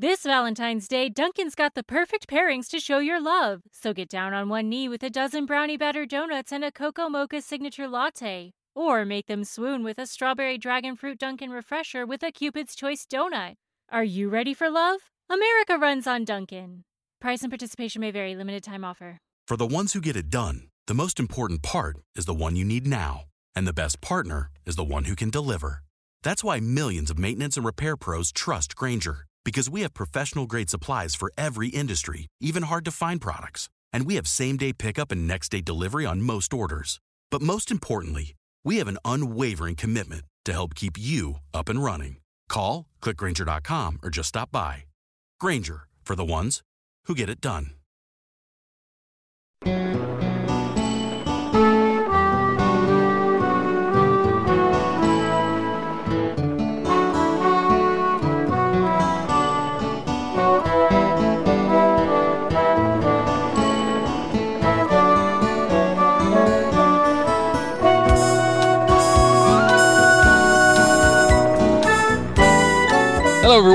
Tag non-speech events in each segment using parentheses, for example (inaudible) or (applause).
This Valentine's Day, Dunkin's got the perfect pairings to show your love. So get down on one knee with a dozen brownie batter donuts and a cocoa mocha signature latte. Or make them swoon with a strawberry dragon fruit Dunkin' refresher with a Cupid's Choice donut. Are you ready for love? America runs on Dunkin'. Price and participation may vary, limited time offer. For the ones who get it done, the most important part is the one you need now. And the best partner is the one who can deliver. That's why millions of maintenance and repair pros trust Grainger because we have professional grade supplies for every industry, even hard to find products. And we have same day pickup and next day delivery on most orders. But most importantly, we have an unwavering commitment to help keep you up and running. Call, clickgrainger.com, or just stop by. Grainger for the ones who get it done.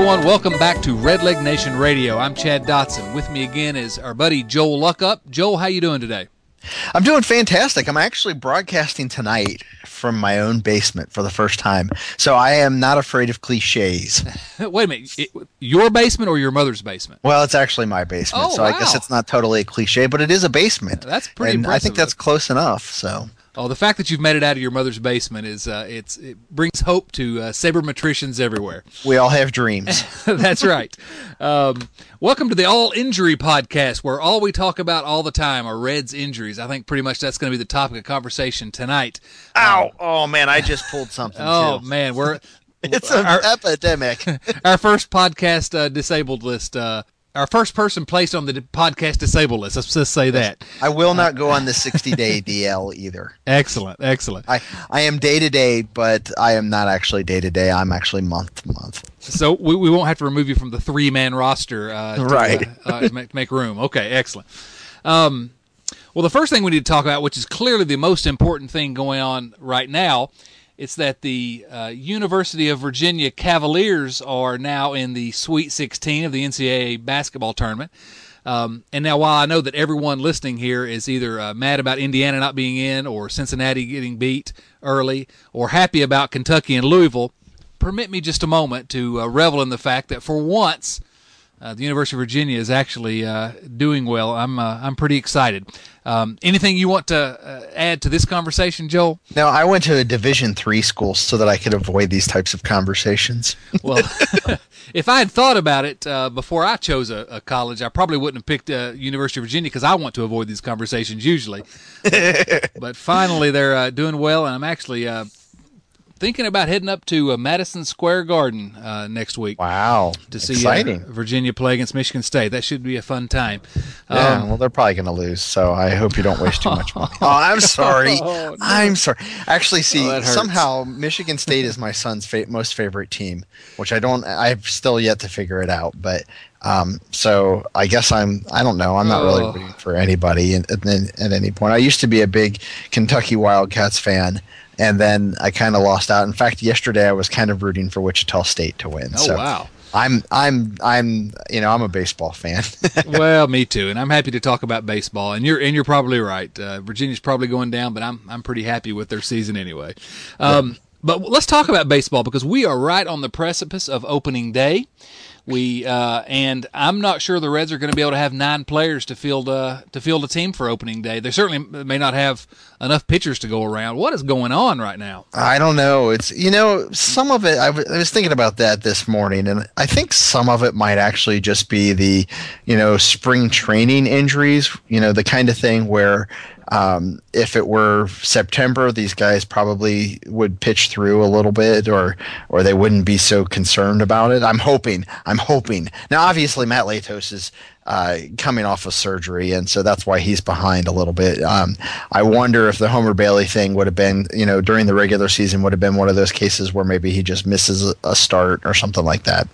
Everyone. Welcome back to Red Redleg Nation Radio. I'm Chad Dotson. With me again is our buddy Joel Luckhaupt. Joel, how you doing today? I'm doing fantastic. I'm actually broadcasting tonight from my own basement for the first time, so I am not afraid of cliches. (laughs) Wait a minute, it, your basement or your mother's basement? Well, it's actually my basement, Oh, so I guess it's not totally a cliche, but it is a basement. That's pretty and I think that's close enough. So Oh, the fact that you've made it out of your mother's basement is uh, it's it brings hope to uh, sabermetricians everywhere. we all have dreams. (laughs) That's right. Um, welcome to the All Injury Podcast, where all we talk about all the time are Reds injuries. I think pretty much that's going to be the topic of conversation tonight. Ow! Oh man, I just pulled something. (laughs) Oh too. man, we're (laughs) it's an our- epidemic. our first podcast uh, disabled list. Uh, our first person placed on the podcast disabled list. Let's just say that. I will not go on the (laughs) 60 day DL either. Excellent, excellent. I I am day to day, but I am not actually day to day. I'm actually month to month. So we, we won't have to remove you from the three man roster, uh, to, Right. Uh, uh, make, make room. Okay, excellent. Um, well, the first thing we need to talk about, which is clearly the most important thing going on right now, it's that the uh, University of Virginia Cavaliers are now in the Sweet 16 of the NCAA basketball tournament. Um, and now, while I know that everyone listening here is either uh, mad about Indiana not being in, or Cincinnati getting beat early, or happy about Kentucky and Louisville, permit me just a moment to uh, revel in the fact that for once, uh, the University of Virginia is actually uh, doing well. I'm uh, I'm pretty excited. Um, anything you want to uh, add to this conversation, Joel? Now, I went to a Division three school so that I could avoid these types of conversations. (laughs) Well, (laughs) if I had thought about it uh, before I chose a, a college, I probably wouldn't have picked uh, University of Virginia because I want to avoid these conversations usually. (laughs) but finally, they're uh, doing well, and I'm actually uh, thinking about heading up to uh, Madison Square Garden uh, next week Wow, to see. Uh, Virginia play against Michigan State. That should be a fun time. Yeah, Um, well, they're probably going to lose, so I hope you don't waste too much money. (laughs) oh, I'm sorry. (laughs) Oh, no. I'm sorry. Actually, see, Oh, somehow Michigan State is my son's fa- most favorite team, which I don't. I've still yet to figure it out, but. Um, so I guess I'm. I don't know. I'm not Oh. really rooting for anybody at, at, at any point. I used to be a big Kentucky Wildcats fan, and then I kind of lost out. In fact, yesterday I was kind of rooting for Wichita State to win. Oh so wow. I'm. I'm. I'm. You know, I'm a baseball fan. (laughs) well, me too, and I'm happy to talk about baseball. And you're and you're probably right. Uh, Virginia's probably going down, but I'm I'm pretty happy with their season anyway. Um, But let's talk about baseball because we are right on the precipice of opening day. We uh, and I'm not sure the Reds are going to be able to have nine players to field uh, to field a team for opening day. They certainly may not have enough pitchers to go around. What is going on right now? I don't know. It's you know some of it. I, w- I was thinking about that this morning, and I think some of it might actually just be the you know spring training injuries. You know the kind of thing where um, if it were September, these guys probably would pitch through a little bit, or or they wouldn't be so concerned about it. I'm hoping. I'm hoping. Now, obviously, Matt Latos is uh, coming off of surgery, and so that's why he's behind a little bit. Um, I wonder if the Homer Bailey thing would have been, you know, during the regular season would have been one of those cases where maybe he just misses a, start or something like that.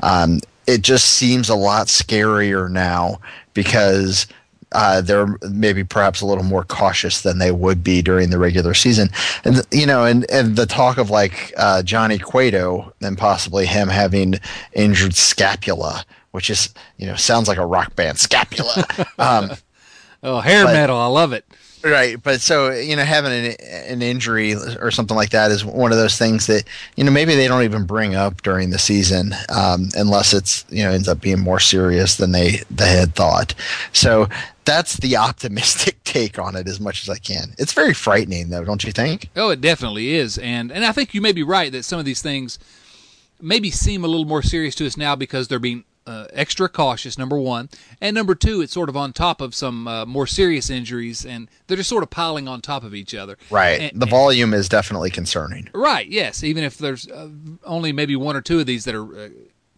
Um, it just seems a lot scarier now because uh, they're maybe perhaps a little more cautious than they would be during the regular season. And you know, and and the talk of like uh, Johnny Cueto and possibly him having injured scapula which is you know sounds like a rock band scapula. (laughs) um, oh, hair but, metal, I love it. Right, but so you know, having an an injury or something like that is one of those things that you know maybe they don't even bring up during the season, um, unless it's you know ends up being more serious than they they had thought. So that's the optimistic (laughs) take on it as much as I can. It's very frightening, though, don't you think? Oh, it definitely is, and and I think you may be right that some of these things maybe seem a little more serious to us now because they're being uh, extra cautious, number one. And number two, it's sort of on top of some uh, more serious injuries, and they're just sort of piling on top of each other. Right. And, the volume is definitely concerning. Right, yes. Even if there's uh, only maybe one or two of these that are uh,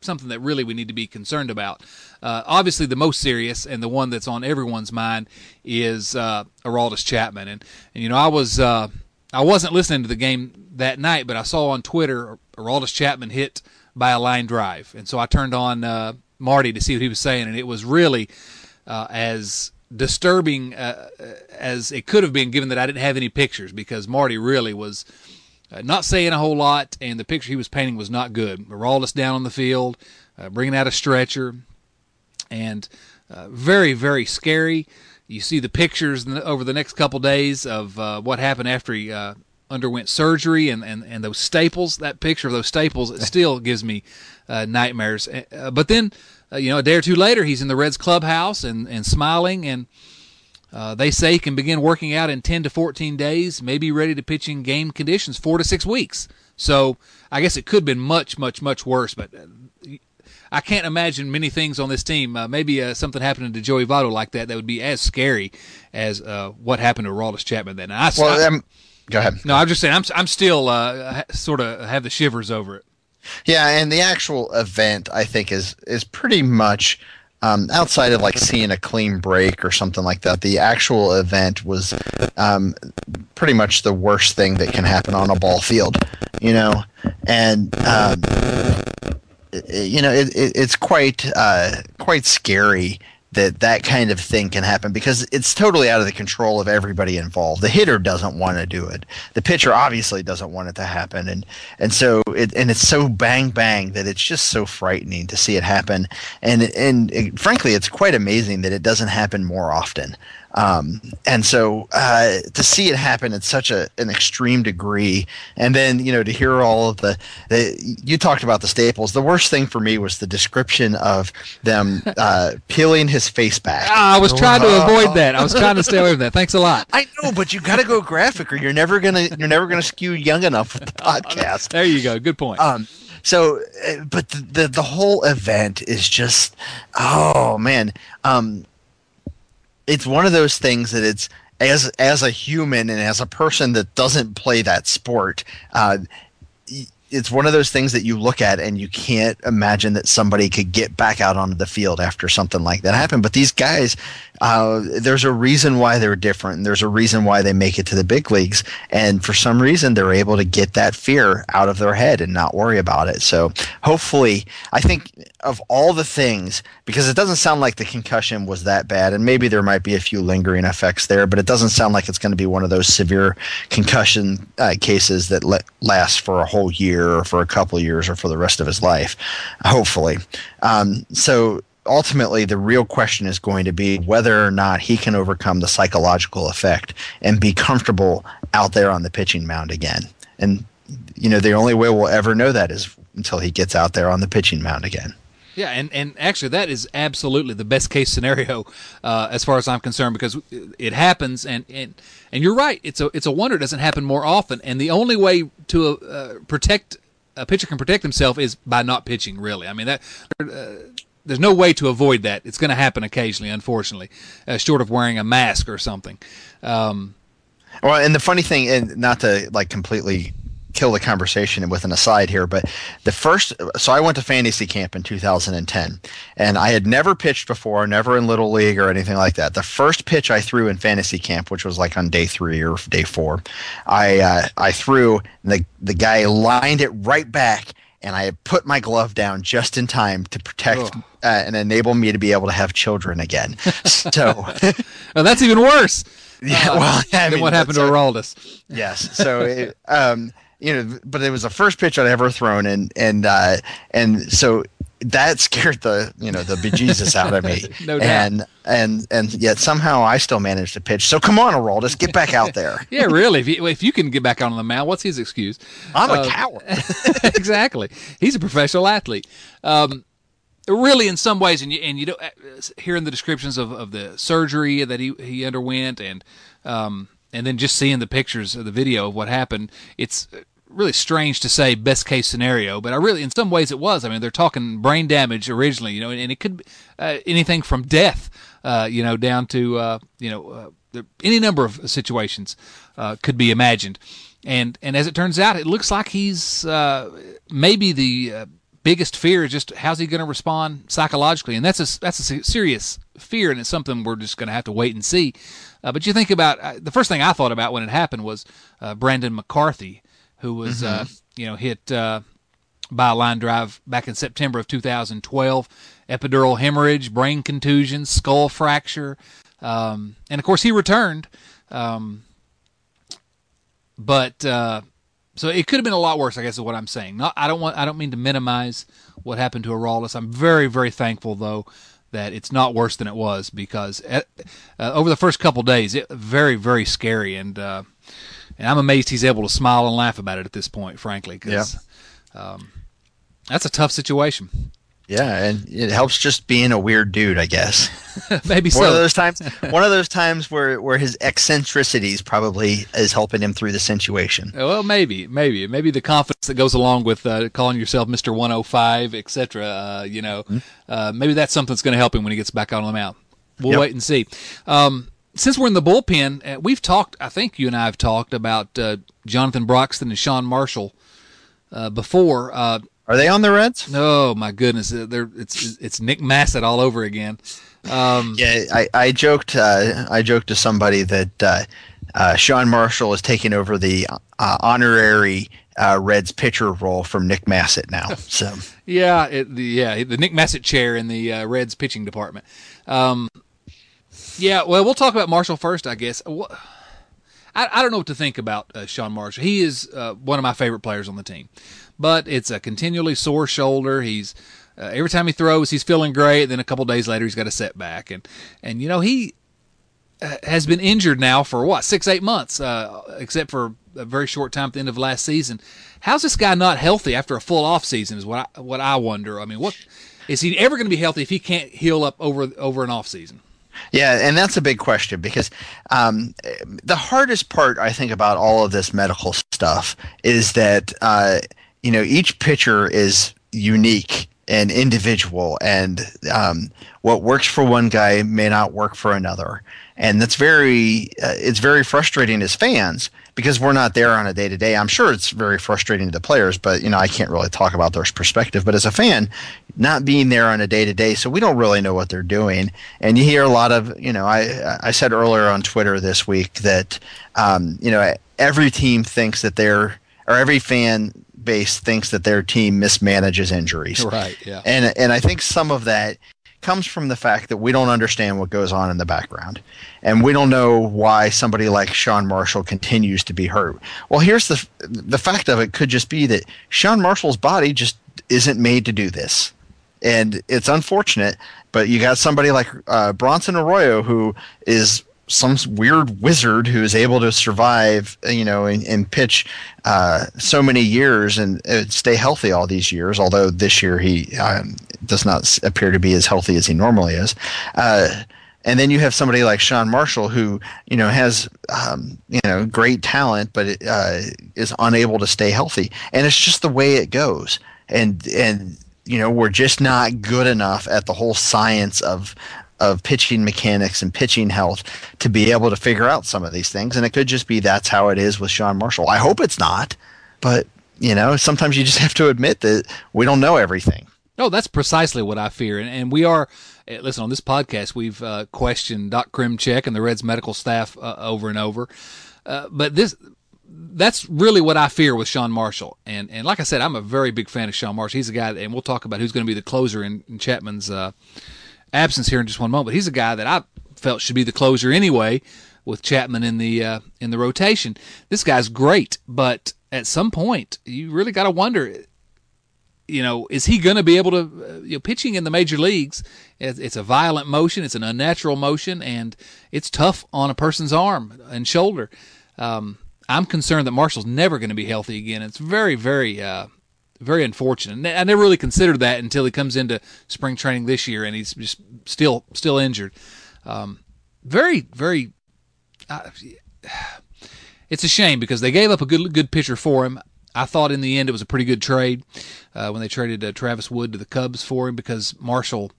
something that really we need to be concerned about. Uh, obviously, the most serious and the one that's on everyone's mind is uh, Aroldis Chapman. And, and, you know, I was. I wasn't listening to the game that night, but I saw on Twitter Aroldis Chapman hit by a line drive. And so I turned on uh, Marty to see what he was saying, and it was really uh, as disturbing uh, as it could have been, given that I didn't have any pictures, because Marty really was uh, not saying a whole lot, and the picture he was painting was not good. Aroldis down on the field, uh, bringing out a stretcher, and uh, very, very scary. You see the pictures over the next couple days of what happened after he underwent surgery and, and, and those staples, that picture of those staples, it (laughs) still gives me uh, nightmares. Uh, but then, uh, you know, a day or two later, he's in the Reds clubhouse and, and smiling, and uh, they say he can begin working out in 10 to 14 days, maybe ready to pitch in game conditions four to six weeks. So I guess it could have been much, much, much worse, but uh, I can't imagine many things on this team. Uh, maybe uh, something happening to Joey Votto like that that would be as scary as uh, what happened to Aroldis Chapman. Then I, well, I, um, Go ahead. No, I'm just saying I'm I'm still uh, sort of have the shivers over it. Yeah, and the actual event I think is is pretty much um, outside of like seeing a clean break or something like that. The actual event was um, pretty much the worst thing that can happen on a ball field, you know, and. Um, you know, it, it, it's quite uh, quite scary that that kind of thing can happen because it's totally out of the control of everybody involved. The hitter doesn't want to do it. The pitcher obviously doesn't want it to happen, and and so it and it's so bang bang that it's just so frightening to see it happen. And and it, frankly, it's quite amazing that it doesn't happen more often. Um, and so uh, to see it happen at such a, an extreme degree, and then you know to hear all of the, the you talked about the staples. The worst thing for me was the description of them uh, (laughs) peeling his face back. Ah, I was trying to avoid that. I was trying to stay away from that. Thanks a lot. I know, but you got to go graphic, or you're never gonna you're never gonna skew young enough with the (laughs) podcast. there you go. Good point. Um, so, uh, but the, the, the whole event is just, oh man. Um, it's one of those things that it's as as a human and as a person that doesn't play that sport. Uh, it's one of those things that you look at and you can't imagine that somebody could get back out onto the field after something like that happened. But these guys, uh, there's a reason why they're different. And there's a reason why they make it to the big leagues, and for some reason they're able to get that fear out of their head and not worry about it. So hopefully, I think of all the things, because it doesn't sound like the concussion was that bad, and maybe there might be a few lingering effects there, but it doesn't sound like it's going to be one of those severe concussion uh, cases that le- last for a whole year or for a couple years or for the rest of his life. Hopefully, um, so ultimately the real question is going to be whether or not he can overcome the psychological effect and be comfortable out there on the pitching mound again. And you know, the only way we'll ever know that is until he gets out there on the pitching mound again. Yeah, and, and actually, that is absolutely the best case scenario uh, as far as I'm concerned because it happens, and, and and you're right. It's a it's a wonder it doesn't happen more often. And the only way to uh, protect a pitcher can protect himself is by not pitching. Really, I mean that. Uh, there's no way to avoid that. It's going to happen occasionally, unfortunately, uh, short of wearing a mask or something. Um, well, and the funny thing, and not to like completely kill the conversation with an aside here, but the first, so I went to fantasy camp in 2010, and I had never pitched before, never in little league or anything like that. The first pitch I threw in fantasy camp, which was like on day three or day four, I uh, I threw, the the guy lined it right back and I had put my glove down just in time to protect uh, and enable me to be able to have children again. (laughs) So, (laughs) well, that's even worse. Yeah, well, (laughs) I mean, what happened to Aroldis? Yes, so it, um, you know, but it was the first pitch I'd ever thrown, and and uh, and so that scared the you know the bejesus out of me. (laughs) no doubt. And and and yet somehow I still managed to pitch. So come on, Aroldis, get back out there. (laughs) yeah, really. If you, if you can get back on the mound, what's his excuse? I'm Uh, a coward. (laughs) exactly. He's a professional athlete. Um, really, in some ways, and you and you don't uh, hearing the descriptions of, of the surgery that he he underwent, and um, and then just seeing the pictures of the video of what happened, it's really strange to say best case scenario, but I really, in some ways, it was. I mean, they're talking brain damage originally, you know, and, and it could be uh, anything from death, uh, you know, down to uh, you know uh, there, any number of situations uh, could be imagined. And and as it turns out, it looks like he's uh, maybe the biggest fear is just how's he going to respond psychologically, and that's a that's a serious fear, and it's something we're just going to have to wait and see. But you think about the first thing I thought about when it happened was Brandon McCarthy, who was uh, you know hit uh, by a line drive back in September of 2012, epidural hemorrhage, brain contusion, skull fracture, um, and of course he returned. Um, but uh, so it could have been a lot worse, I guess, is what I'm saying. Not, I don't want, I don't mean to minimize what happened to Aroldis. I'm very, very thankful though that it's not worse than it was because uh uh, over the first couple days, it very, very scary, and uh, and I'm amazed he's able to smile and laugh about it at this point, frankly, because um, that's a tough situation. Yeah, and it helps just being a weird dude, I guess. (laughs) Maybe One of those times, (laughs) one of those times where where his eccentricities probably is helping him through the situation. Well, maybe, maybe, maybe the confidence that goes along with uh, calling yourself Mister 105, etc. Uh, you know, uh, maybe that's something that's going to help him when he gets back on the mound. We'll Yep. wait and see. Um, since we're in the bullpen, uh, we've talked. I think you and I have talked about uh, Jonathan Broxton and Sean Marshall uh, before. Uh, Are they on the Reds? oh my goodness, uh, they're, it's it's Nick Masset all over again. Um, Yeah, I, I joked uh, I joked to somebody that uh, uh, Sean Marshall is taking over the uh, honorary uh, Reds pitcher role from Nick Masset now. (laughs) So Yeah, it, the yeah the Nick Masset chair in the uh, Reds pitching department. Um, yeah, well, we'll talk about Marshall first, I guess. I, I don't know what to think about uh, Sean Marshall. He is uh, one of my favorite players on the team, but it's a continually sore shoulder. He's uh, every time he throws, he's feeling great. Then a couple days later, he's got a setback, and and you know he uh, has been injured now for what six eight months, uh, except for a very short time at the end of last season. How's this guy not healthy after a full off season? Is what I, what I wonder. I mean, what is he ever going to be healthy if he can't heal up over over an off season? Yeah, and that's a big question because um, the hardest part I think about all of this medical stuff is that uh, you know each pitcher is unique and individual, and um, what works for one guy may not work for another, and that's very uh, it's very frustrating as fans because we're not there on a day to day. I'm sure it's very frustrating to the players, but you know I can't really talk about their perspective. But as a fan, not being there on a day to day, so we don't really know what they're doing. And you hear a lot of you know I I said earlier on Twitter this week that um, you know every team thinks that they're or every fan base thinks that their team mismanages injuries. Right. Yeah. And and I think some of that comes from the fact that we don't understand what goes on in the background. And we don't know why somebody like Sean Marshall continues to be hurt. Well, here's the the fact of it could just be that Sean Marshall's body just isn't made to do this. And it's unfortunate, but you got somebody like uh, Bronson Arroyo who is some weird wizard who is able to survive, you know, and, and pitch uh, so many years and uh, stay healthy all these years. Although this year he um, does not appear to be as healthy as he normally is. Uh, and then you have somebody like Sean Marshall who, you know, has, um, you know, great talent, but uh, is unable to stay healthy. And it's just the way it goes. And and you know, we're just not good enough at the whole science of of pitching mechanics and pitching health to be able to figure out some of these things. And it could just be that's how it is with Sean Marshall. I hope it's not, but you know, sometimes you just have to admit that we don't know everything. No, that's precisely what I fear, and, and we are. eh, Listen, on this podcast, we've uh, questioned Doc Kremchek and the Reds medical staff uh, over and over, uh, but this. That's really what I fear with Sean Marshall, and and like I said, I'm a very big fan of Sean Marshall. He's a guy, and we'll talk about who's going to be the closer in, in Chapman's uh, absence here in just one moment. He's a guy that I felt should be the closer anyway, with Chapman in the uh, in the rotation. This guy's great, but at some point, you really got to wonder you know, is he going to be able to, uh, you know, pitching in the major leagues? It's, it's a violent motion, it's an unnatural motion, and it's tough on a person's arm and shoulder. Um, I'm concerned that Marshall's never going to be healthy again. It's very, very, uh, very unfortunate. I never really considered that until he comes into spring training this year, and he's just still, still injured. Um, very, very. Uh, it's a shame because they gave up a good, good pitcher for him. I thought in the end it was a pretty good trade uh, when they traded uh, Travis Wood to the Cubs for him because Marshall,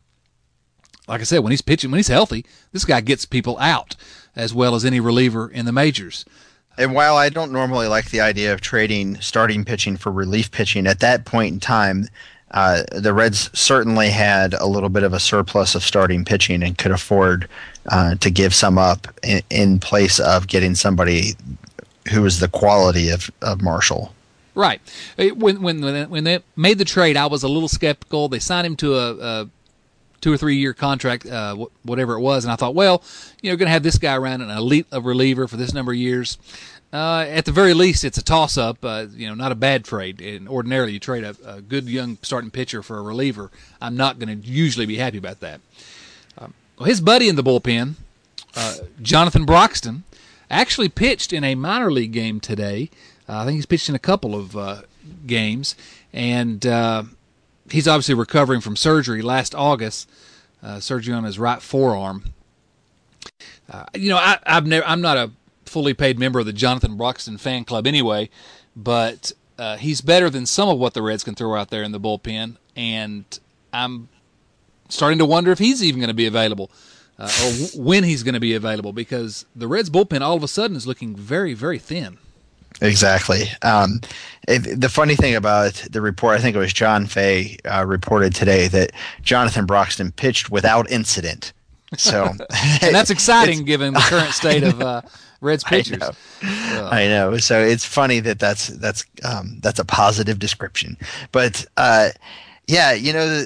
like I said, when he's pitching, when he's healthy, this guy gets people out as well as any reliever in the majors. And while I don't normally like the idea of trading starting pitching for relief pitching, at that point in time, uh, the Reds certainly had a little bit of a surplus of starting pitching and could afford uh, to give some up in, in, place of getting somebody who was the quality of, of Marshall. Right. When when when they made the trade, I was a little skeptical. They signed him to a, a two or three year contract, uh, whatever it was, and I thought, well, you know, going to have this guy around an elite reliever for this number of years. Uh, at the very least, it's a toss up. Uh, you know, not a bad trade. And ordinarily, you trade a, a, good young starting pitcher for a reliever. I'm not going to usually be happy about that. Um, well, his buddy in the bullpen, uh, Jonathan Broxton, actually pitched in a minor league game today. Uh, I think he's pitched in a couple of uh, games, and he's obviously recovering from surgery last August, uh, surgery on his right forearm. Uh, you know, I, have never, I'm not a fully paid member of the Jonathan Broxton fan club anyway, but uh, he's better than some of what the Reds can throw out there in the bullpen, and I'm starting to wonder if he's even going to be available. or w- when he's going to be available because the Reds bullpen all of a sudden is looking very, very thin. Exactly. Um, it, the funny thing about the report, I think it was John Fay uh, reported today that Jonathan Broxton pitched without incident. So, (laughs) and (laughs) that's exciting given the current state of uh, Reds (laughs) pitchers. I know. I know. So it's funny that that's that's um, that's a positive description. But uh, yeah, you know,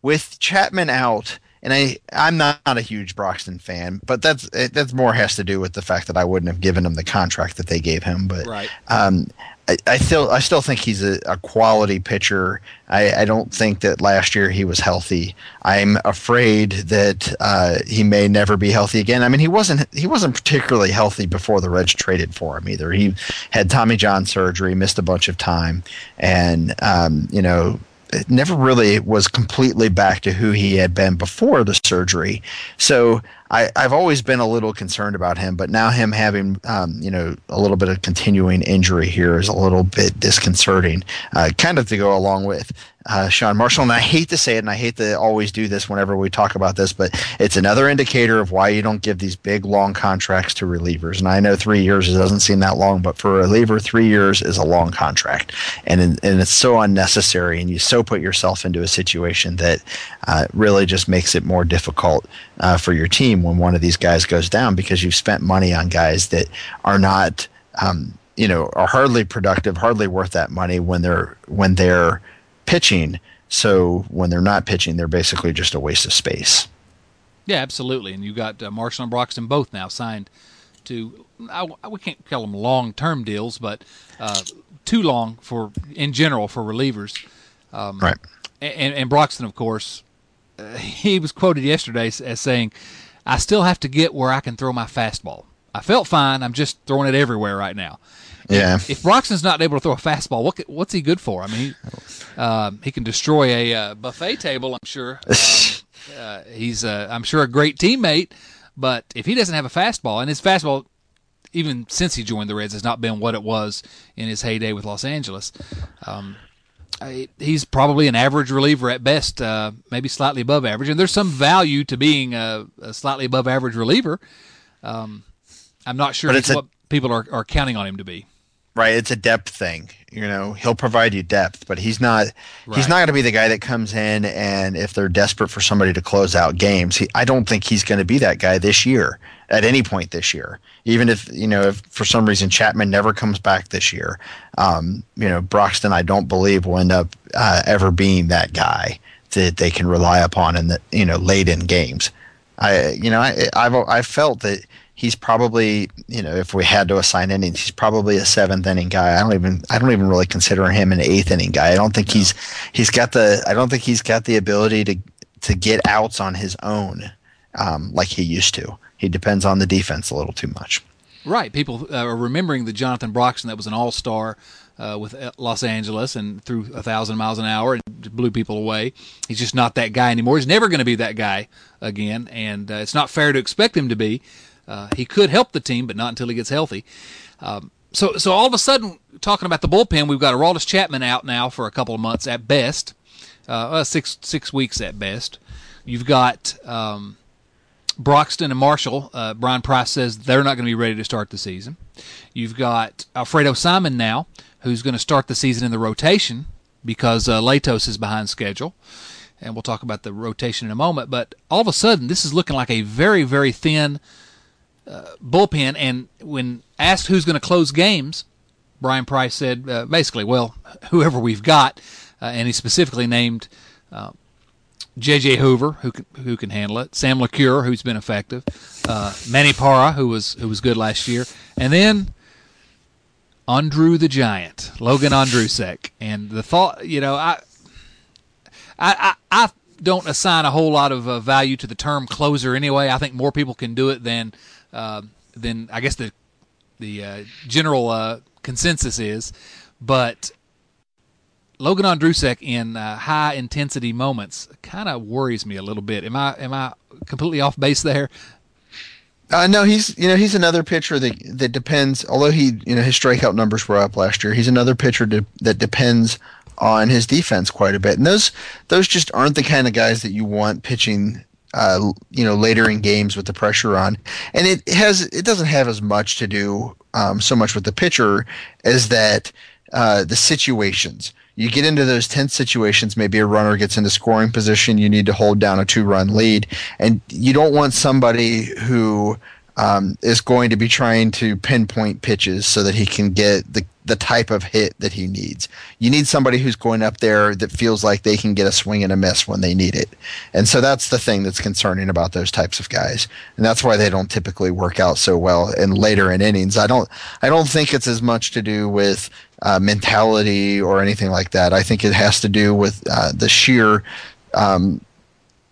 with Chapman out, and I I'm not, not a huge Broxton fan, but that's that's more has to do with the fact that I wouldn't have given him the contract that they gave him. But right. um, I, I still I still think he's a, a quality pitcher. I, I don't think that last year he was healthy. I'm afraid that uh, he may never be healthy again. I mean, he wasn't he wasn't particularly healthy before the Reds traded for him either. He had Tommy John surgery, missed a bunch of time, and um, you know never really was completely back to who he had been before the surgery. So I, have always been a little concerned about him, but now him having um, you know a little bit of continuing injury here is a little bit disconcerting. Uh, kind of to go along with uh, Sean Marshall. And I hate to say it, and I hate to always do this whenever we talk about this, but it's another indicator of why you don't give these big, long contracts to relievers. And I know three years doesn't seem that long, but for a reliever, three years is a long contract, and and it's so unnecessary, and you so put yourself into a situation that uh, really just makes it more difficult uh, for your team when one of these guys goes down because you've spent money on guys that are not. Um, you know, are hardly productive, hardly worth that money when they're when they're pitching. So when they're not pitching, they're basically just a waste of space. Yeah, absolutely. And you got uh, Marshall and Broxton both now signed to. I, we can't call them long-term deals, but uh, too long for in general for relievers. Um, right. And, and Broxton, of course, uh, he was quoted yesterday as saying, "I still have to get where I can throw my fastball. I felt fine. I'm just throwing it everywhere right now." Yeah. If, if Broxton's not able to throw a fastball, what what's he good for? I mean, he, uh, he can destroy a uh, buffet table. I'm sure. (laughs) Uh, he's, uh, I'm sure, a great teammate. But if he doesn't have a fastball, and his fastball, even since he joined the Reds, has not been what it was in his heyday with Los Angeles. Um, I, he's probably an average reliever at best, uh, maybe slightly above average. And there's some value to being a, a slightly above average reliever. Um, I'm not sure it's what people are, are counting on him to be right? It's a depth thing you know? He'll provide you depth but he's not right. he's not going to be the guy that comes in and if they're desperate for somebody to close out games he, i don't think he's going to be that guy this year at any point this year. Even if you know if for some reason chapman never comes back this year um, you know broxton i don't believe will end up uh, ever being that guy that they can rely upon in the you know late in games. I you know i i've i've felt that he's probably you know if we had to assign innings, he's probably a seventh inning guy. I don't even I don't even really consider him an eighth inning guy. I don't think no. he's he's got the I don't think he's got the ability to to get outs on his own um, like he used to. He depends on the defense a little too much. Right. People uh, are remembering the Jonathan Broxton that was an all star uh, with uh, Los Angeles and threw a thousand miles an hour and blew people away. He's just not that guy anymore. He's never going to be that guy again, and uh, it's not fair to expect him to be. Uh, he could help the team, but not until he gets healthy. Um, so, so all of a sudden, talking about the bullpen, we've got Aroldis Chapman out now for a couple of months at best, uh, six six weeks at best. You've got um, Broxton and Marshall. Uh, Bryan Price says they're not going to be ready to start the season. You've got Alfredo Simon now, who's going to start the season in the rotation because uh, Latos is behind schedule. And we'll talk about the rotation in a moment. But all of a sudden, this is looking like a very, very thin uh, bullpen. And when asked who's going to close games, Bryan Price said uh, basically, well, whoever we've got. Uh, and he specifically named uh, J.J. Hoover, who can, who can handle it, Sam LeCure, who's been effective, uh, Manny Parra, who was who was good last year, and then Andrew the Giant, Logan Ondrusek. And the thought, you know, I, I, I, I don't assign a whole lot of uh, value to the term closer anyway. I think more people can do it than, uh, than I guess the, the uh, general uh, consensus is. But Logan Ondrusek in uh, high intensity moments kind of worries me a little bit. Am I am I completely off base there? Uh, no, he's you know he's another pitcher that that depends. Although he you know his strikeout numbers were up last year, he's another pitcher to, that depends on his defense quite a bit. And those those just aren't the kind of guys that you want pitching. Uh, you know, later in games with the pressure on, and it has it doesn't have as much to do um, so much with the pitcher as that uh, the situations you get into those tense situations, maybe a runner gets into scoring position, you need to hold down a two run lead. And you don't want somebody who um, is going to be trying to pinpoint pitches so that he can get the, the type of hit that he needs. You need somebody who's going up there that feels like they can get a swing and a miss when they need it. And so that's the thing that's concerning about those types of guys. And that's why they don't typically work out so well in later in innings. I don't I don't think it's as much to do with uh, mentality or anything like that. I think it has to do with uh, the sheer um,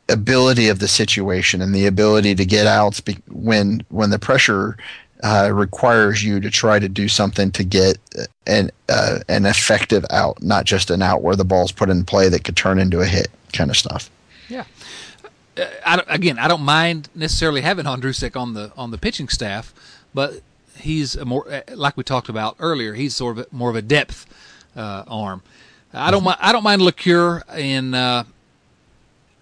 ability of the situation and the ability to get outs when when the pressure uh, requires you to try to do something to get an uh, an effective out, not just an out where the ball's put in play that could turn into a hit, kind of stuff. Yeah. Uh, I, again, I don't mind necessarily having Ondrusek on the on the pitching staff, but he's a more uh, like we talked about earlier. He's sort of a, more of a depth uh, arm. I don't mind. I don't mind LeCure in uh,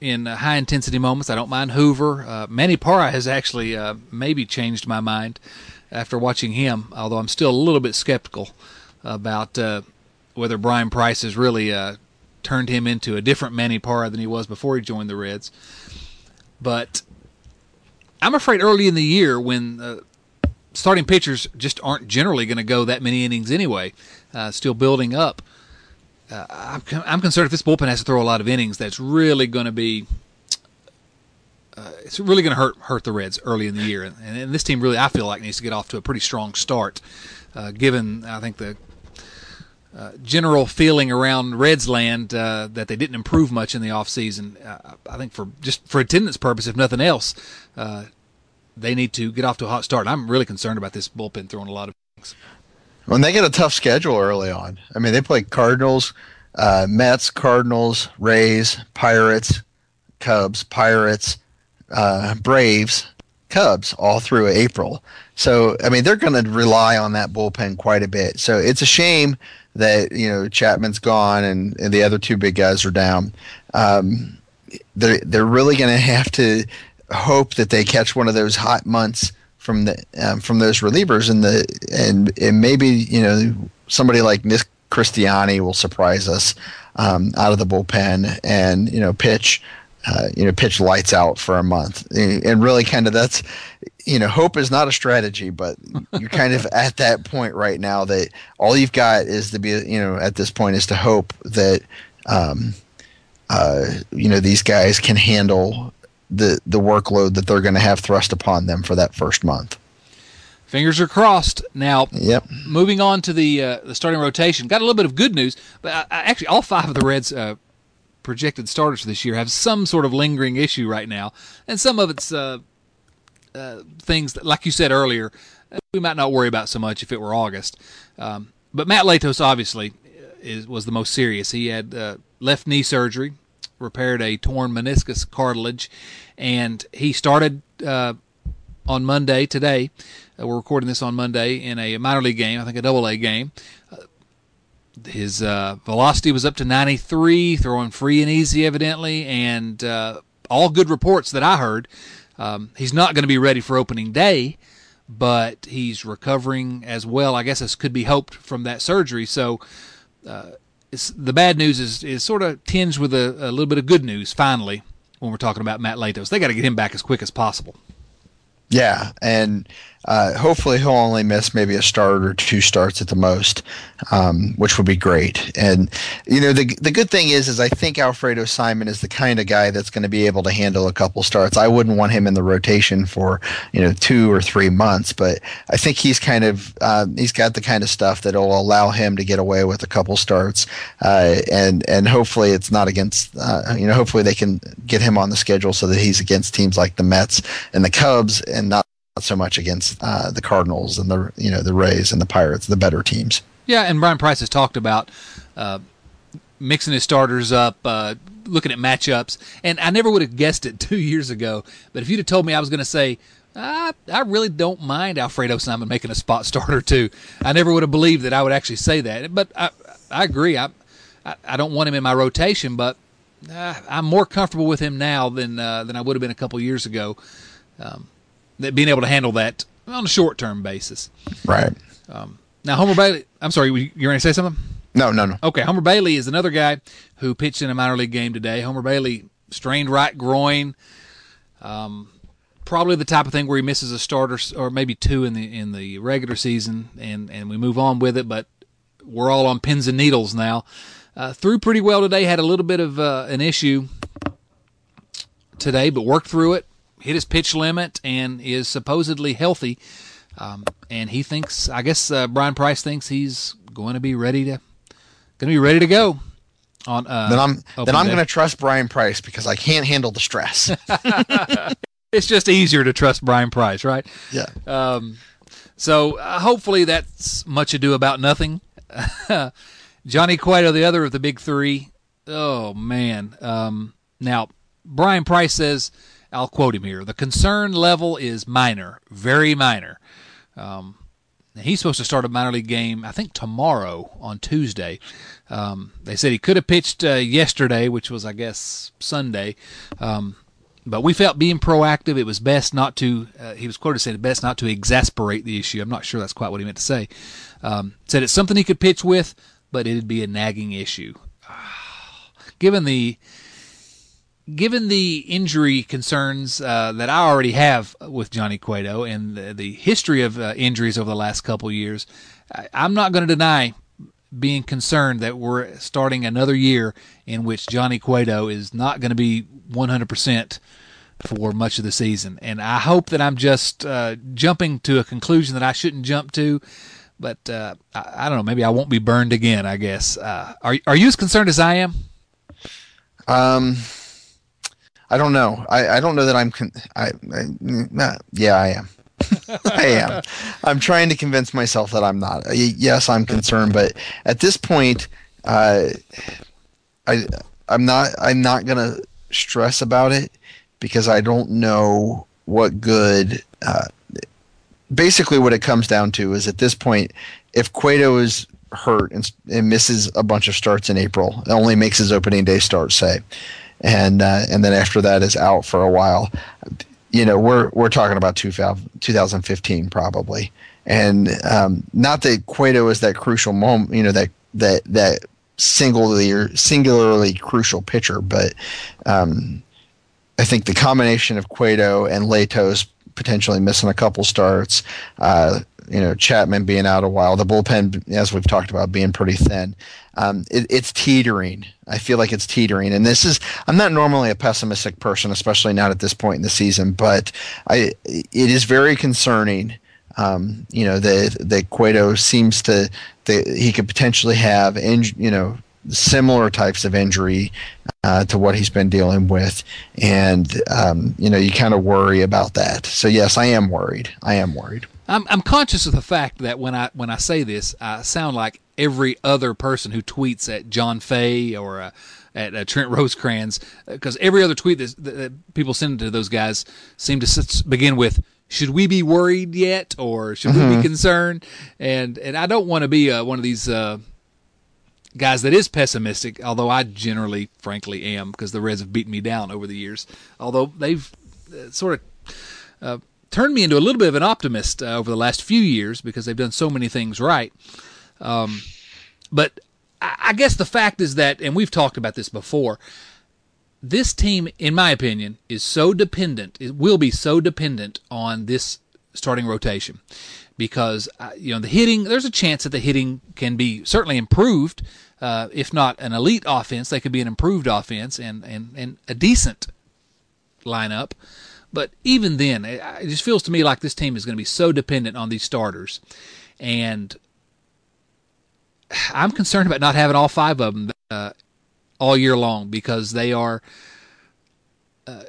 in high intensity moments. I don't mind Hoover. Uh, Manny Parra has actually uh, maybe changed my mind after watching him. Although I'm still a little bit skeptical about uh, whether Bryan Price has really turned him into a different Manny Parra than he was before he joined the Reds. But I'm afraid early in the year when starting pitchers just aren't generally going to go that many innings anyway. Uh, still building up. Uh, I'm, I'm, concerned if this bullpen has to throw a lot of innings, that's really going to be. Uh, it's really going to hurt hurt the Reds early in the year, and, and, this team really, I feel like, needs to get off to a pretty strong start, uh, given I think the uh, general feeling around Reds land uh, that they didn't improve much in the offseason. Uh, I think for just for attendance purpose, if nothing else, uh, they need to get off to a hot start. I'm really concerned about this bullpen throwing a lot of things. When they get a tough schedule early on, I mean, they play Cardinals, uh, Mets, Cardinals, Rays, Pirates, Cubs, Pirates, uh, Braves, Cubs all through April. So, I mean, they're going to rely on that bullpen quite a bit. So it's a shame that, you know, Chapman's gone and, and the other two big guys are down. Um, they're, they're really going to have to hope that they catch one of those hot months from the um, from those relievers and the and, and maybe you know somebody like Nick Christiani will surprise us um, out of the bullpen and you know pitch uh, you know pitch lights out for a month and really kind of that's you know hope is not a strategy but you're kind of at that point right now that all you've got is to be you know at this point is to hope that um, uh, you know these guys can handle the the workload that they're going to have thrust upon them for that first month. Fingers are crossed. Now, Yep. moving on to the uh, the starting rotation, got a little bit of good news. But uh, actually, all five of the Reds' uh, projected starters for this year have some sort of lingering issue right now, and some of it's uh, uh, things that, like you said earlier, uh, we might not worry about so much if it were August. Um, but Matt Latos obviously is was the most serious. He had uh, left knee surgery, repaired a torn meniscus cartilage, and he started uh, on Monday today. Uh, we're recording this on Monday in a minor league game, I think a double A game. Uh, his uh, velocity was up to 93, throwing free and easy, evidently, and uh, all good reports that I heard. Um, he's not going to be ready for opening day, but he's recovering as well, I guess, as could be hoped from that surgery. So uh, the bad news is, is sort of tinged with a, a little bit of good news, finally, when we're talking about Matt Latos. They got to get him back as quick as possible. Yeah, and uh, hopefully he'll only miss maybe a start or two starts at the most, um, which would be great. And you know, the the good thing is, is I think Alfredo Simon is the kind of guy that's going to be able to handle a couple starts. I wouldn't want him in the rotation for you know two or three months, but I think he's kind of uh, he's got the kind of stuff that'll allow him to get away with a couple starts, uh, and and hopefully it's not against uh, you know hopefully they can get him on the schedule so that he's against teams like the Mets and the Cubs and not so much against uh, the Cardinals and the you know the Rays and the Pirates, the better teams. Yeah, and Bryan Price has talked about uh, mixing his starters up, uh, looking at matchups, and I never would have guessed it (laughs) two years ago. But if you'd have told me I was going to say. I, I really don't mind Alfredo Simon making a spot (laughs) starter too. I never would have believed that I would actually say that, but I, I agree. I, I, I don't want him in my rotation, but uh, I'm more comfortable with him now than uh, than I would have been a couple years ago. Um, that being able to handle that on a short term basis. Right. Um, now, Homer Bailey, I'm sorry, you going to say something? No, no, no. Okay, Homer Bailey is another guy who pitched in a minor league game today. Homer Bailey strained right groin. Um, probably the type of thing where he misses a starter or maybe two in the in the regular season, and and we move on with it. But we're all on pins and needles now. Uh, threw pretty well today. Had a little bit of uh, an issue today, but worked through it hit his pitch limit and is supposedly healthy. Um, and he thinks, I guess uh, Bryan Price thinks he's going to be ready to going to be ready to go. On uh, then I'm then I'm going to trust Bryan Price because I can't handle the stress. (laughs) (laughs) it's just easier to trust Bryan Price, right? Yeah. Um, so uh, hopefully that's much ado about nothing. (laughs) Johnny Cueto, the other of the big three. Oh man. Um, now Bryan Price says I'll quote him here. The concern level is minor, very minor. Um, he's supposed to start a minor league game, I think tomorrow on Tuesday. Um, they said he could have pitched uh, yesterday, which was, I guess, Sunday. Um, but we felt being proactive, it was best not to. Uh, he was quoted as saying, "Best not to exasperate the issue." I'm not sure that's quite what he meant to say. Um, said it's something he could pitch with, but it'd be a nagging issue. Given the given the injury concerns uh, that I already have with Johnny Cueto and the, the history of uh, injuries over the last couple years, I, I'm not going to deny being concerned that we're starting another year in which Johnny Cueto is not going to be 100% for much of the season. And I hope that I'm just uh, jumping to a conclusion that I shouldn't jump to. But uh, I, I, don't know. Maybe I won't be burned again. I guess. Uh, are are you as concerned as I am? Um, I don't know. I, I don't know that I'm. Con- I, I yeah, I am. (laughs) I am. I'm trying to convince myself that I'm not. Yes, I'm concerned, but at this point, uh, I I'm not. I'm not gonna stress about it because I don't know what good. Uh, basically, what it comes down to is at this point, if Cueto is hurt and, and misses a bunch of starts in April, it only makes his opening day start, say and uh, and then after that is out for a while. You know, we're we're talking about 2015 probably, and um, not that Cueto is that crucial moment. You know that that that singularly singularly crucial pitcher, but um, I think the combination of Cueto and Latos potentially missing a couple starts, uh, you know Chapman being out a while, the bullpen, as we've talked about, being pretty thin. Um, it, it's teetering. I feel like it's teetering, and this is. I'm not normally a pessimistic person, especially not at this point in the season, but I it is very concerning um, you know that that Cueto seems to he could potentially have, in, you know, similar types of injury uh, to what he's been dealing with, and um, you know you kind of worry about that. So yes, I am worried. I am worried. I'm I'm conscious of the fact that when I when I say this, I sound like every other person who tweets at John Fay or uh, at uh, Trent Rosecrans, because every other tweet that, that, people send to those guys seem to begin with should we be worried yet or should mm-hmm. we be mm-hmm. concerned and and i don't want to be uh, one of these uh, guys that is pessimistic although i generally frankly am because the reds have beaten me down over the years although they've uh, sort of uh, turned me into a little bit of an optimist uh, over the last few years because they've done so many things right um, but I, I guess the fact is that and we've talked about this before this team, in my opinion, is so dependent. It will be so dependent on this starting rotation because uh, you know the hitting. There's a chance that the hitting can be certainly improved. Uh, if not an elite offense, they could be an improved offense and and and a decent lineup. But even then, it, just feels to me like this team is going to be so dependent on these starters, and (sighs) I'm concerned about not having all five of them. Uh, all year long because they are uh,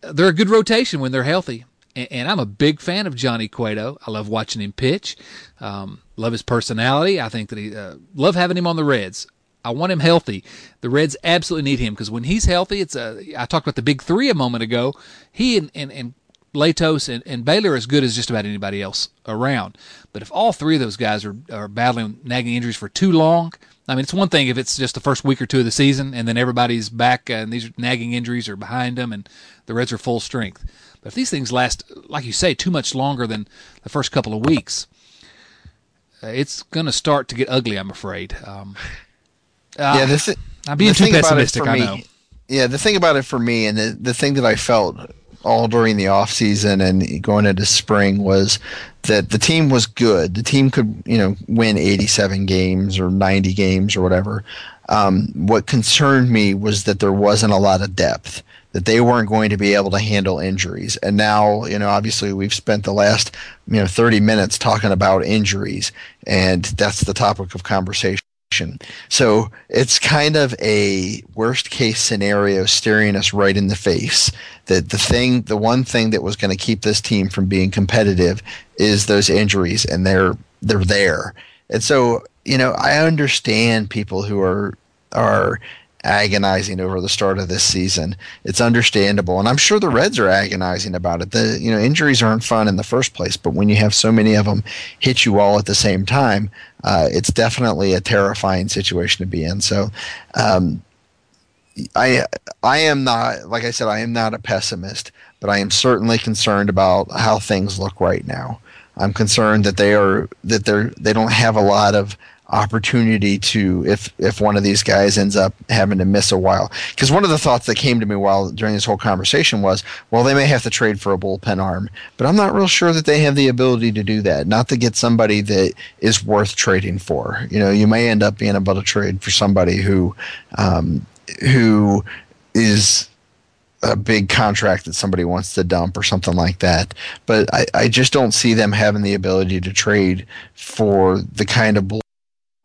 they're a good rotation when they're healthy. And, and, I'm a big fan of Johnny Cueto. I love watching him pitch. Um, love his personality. I think that he uh, love having him on the Reds. I want him healthy. The Reds absolutely need him because when he's healthy, it's a. I talked about the big three a moment ago. He and and, and Latos and, and Bailey are as good as just about anybody else around. But if all three of those guys are, are battling nagging injuries for too long, I mean, it's one thing if it's just the first week or two of the season and then everybody's back and these nagging injuries are behind them and the Reds are full strength. But if these things last, like you say, too much longer than the first couple of weeks, uh, it's going to start to get ugly, I'm afraid. Um, (laughs) uh, yeah, this is, I'm being too pessimistic, I know. Yeah, the thing about it for me and the, the thing that I felt all during the off season and going into spring was that the team was good. The team could, you know, win 87 games or 90 games or whatever. Um, what concerned me was that there wasn't a lot of depth. That they weren't going to be able to handle injuries, and now you know obviously we've spent the last you know 30 minutes talking about injuries, and that's the topic of conversation. So it's kind of a worst case scenario staring us right in the face. That the thing, the one thing that was going to keep this team from being competitive is those injuries, and they're they're there. And so you know, I understand people who are are agonizing over the start of this season. It's understandable, and I'm sure the Reds are agonizing about it. The you know injuries aren't fun in the first place, but when you have so many of them hit you all at the same time, uh, it's definitely a terrifying situation to be in. So. Um, I I am not like I said I am not a pessimist, but I am certainly concerned about how things look right now. I'm concerned that they are that they're they don't have a lot of opportunity to if if one of these guys ends up having to miss a while. Because one of the thoughts that came to me while during this whole conversation was well they may have to trade for a bullpen arm but i'm not real sure that they have the ability to do that. Not to get somebody that is worth trading for. You know you may end up being able to trade for somebody who um, who is a big contract that somebody wants to dump or something like that. But I, I just don't see them having the ability to trade for the kind of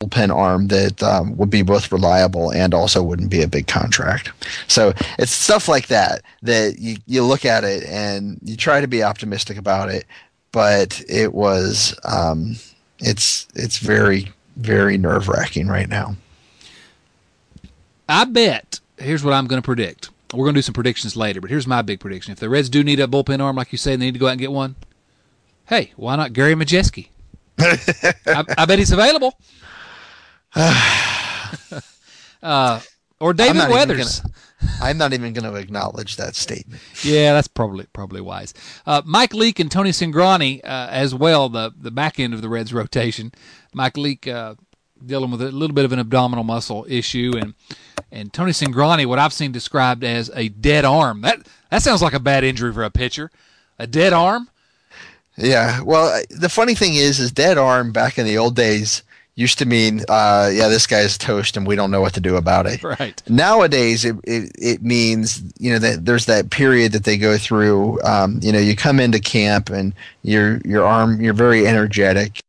bullpen arm that um, would be both reliable and also wouldn't be a big contract. So it's stuff like that that you, you look at it and you try to be optimistic about it, but it was um, it's it's very very nerve wracking right now. I bet. Here's what I'm going to predict. We're going to do some predictions later, but here's my big prediction. If the Reds do need a bullpen arm, like you say, they need to go out and get one. Hey, why not Gary Majewski? (laughs) I, I bet he's available. (sighs) uh, or David Weathers. (laughs) I'm not even going to acknowledge that statement. (laughs) yeah, that's probably probably wise. Uh, Mike Leake and Tony Cingrani uh, as well, the the back end of the Reds rotation. Mike Leake uh, dealing with a little bit of an abdominal muscle issue, and and Tony Cingrani, what I've seen described as a dead arm. That that sounds like a bad injury for a pitcher. A dead arm. Yeah. Well, the funny thing is, is dead arm back in the old days used to mean, uh, yeah, this guy's toast and we don't know what to do about it. Right. Nowadays, it, it, it means, you know, that there's that period that they go through. Um, you know, you come into camp and your, your arm, you're very energetic.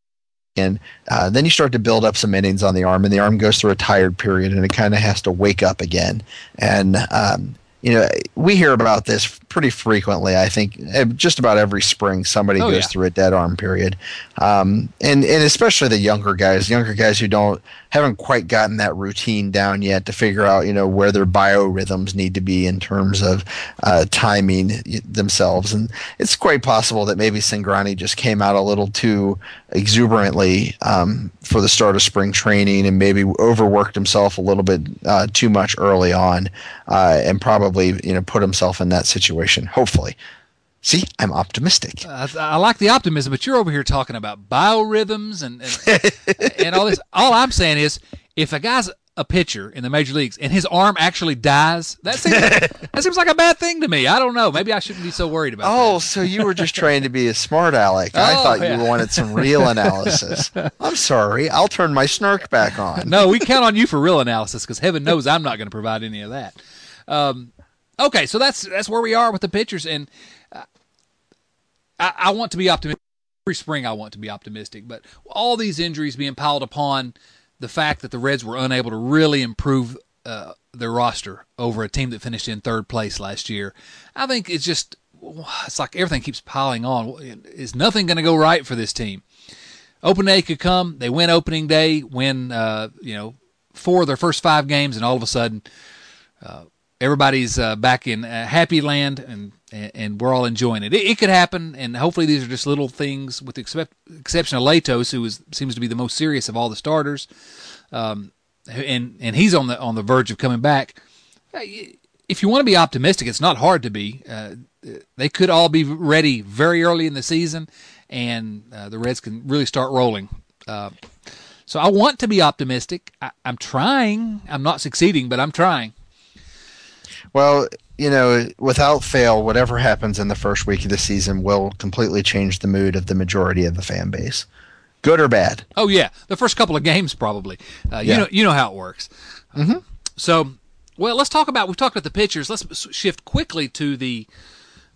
And uh, then you start to build up some innings on the arm, and the arm goes through a tired period, and it kind of has to wake up again. And um, you know, we hear about this pretty frequently. I think eh, just about every spring somebody Oh, goes yeah. through a dead arm period, um, and and especially the younger guys, younger guys who don't haven't quite gotten that routine down yet to figure out you know where their biorhythms need to be in terms of uh, timing themselves, and it's quite possible that maybe Cingrani just came out a little too exuberantly um, for the start of spring training and maybe overworked himself a little bit uh, too much early on uh, and probably you know put himself in that situation hopefully see i'm optimistic I, I like the optimism, but you're over here talking about biorhythms and and, (laughs) and all this. All I'm saying is, if a guy's a pitcher in the major leagues and his arm actually dies, that seems (laughs) that seems like a bad thing to me. I don't know. Maybe I shouldn't be so worried about oh so you were just trying to be a smart aleck i Oh, thought yeah. you wanted some real analysis (laughs) i'm sorry i'll turn my snark back on. No, we count on you for real analysis because heaven knows I'm not going to provide any of that. Um, okay, so that's that's where we are with the pitchers, and uh, I, I want to be optimistic. Every spring, I want to be optimistic, but all these injuries being piled upon the fact that the Reds were unable to really improve uh, their roster over a team that finished in third place last year, I think it's just it's like everything keeps piling on. Is nothing going to go right for this team? Open day could come. They win opening day, win uh, you know four of their first five games, and all of a sudden everybody's uh, back in uh, happy land and and we're all enjoying it. it. It could happen, and hopefully these are just little things, with the except, exception of Latos, who is, seems to be the most serious of all the starters, um, and and he's on the on the verge of coming back. If you want to be optimistic, it's not hard to be. Uh, they could all be ready very early in the season, and uh, the Reds can really start rolling. Uh, so I want to be optimistic. I, I'm trying. I'm not succeeding, but I'm trying. Well, you know, without fail, whatever happens in the first week of the season will completely change the mood of the majority of the fan base, good or bad. Oh yeah, the first couple of games probably. Uh, You Yeah. know, you know how it works. Mm-hmm. So, well, let's talk about. We've talked about the pitchers. Let's shift quickly to the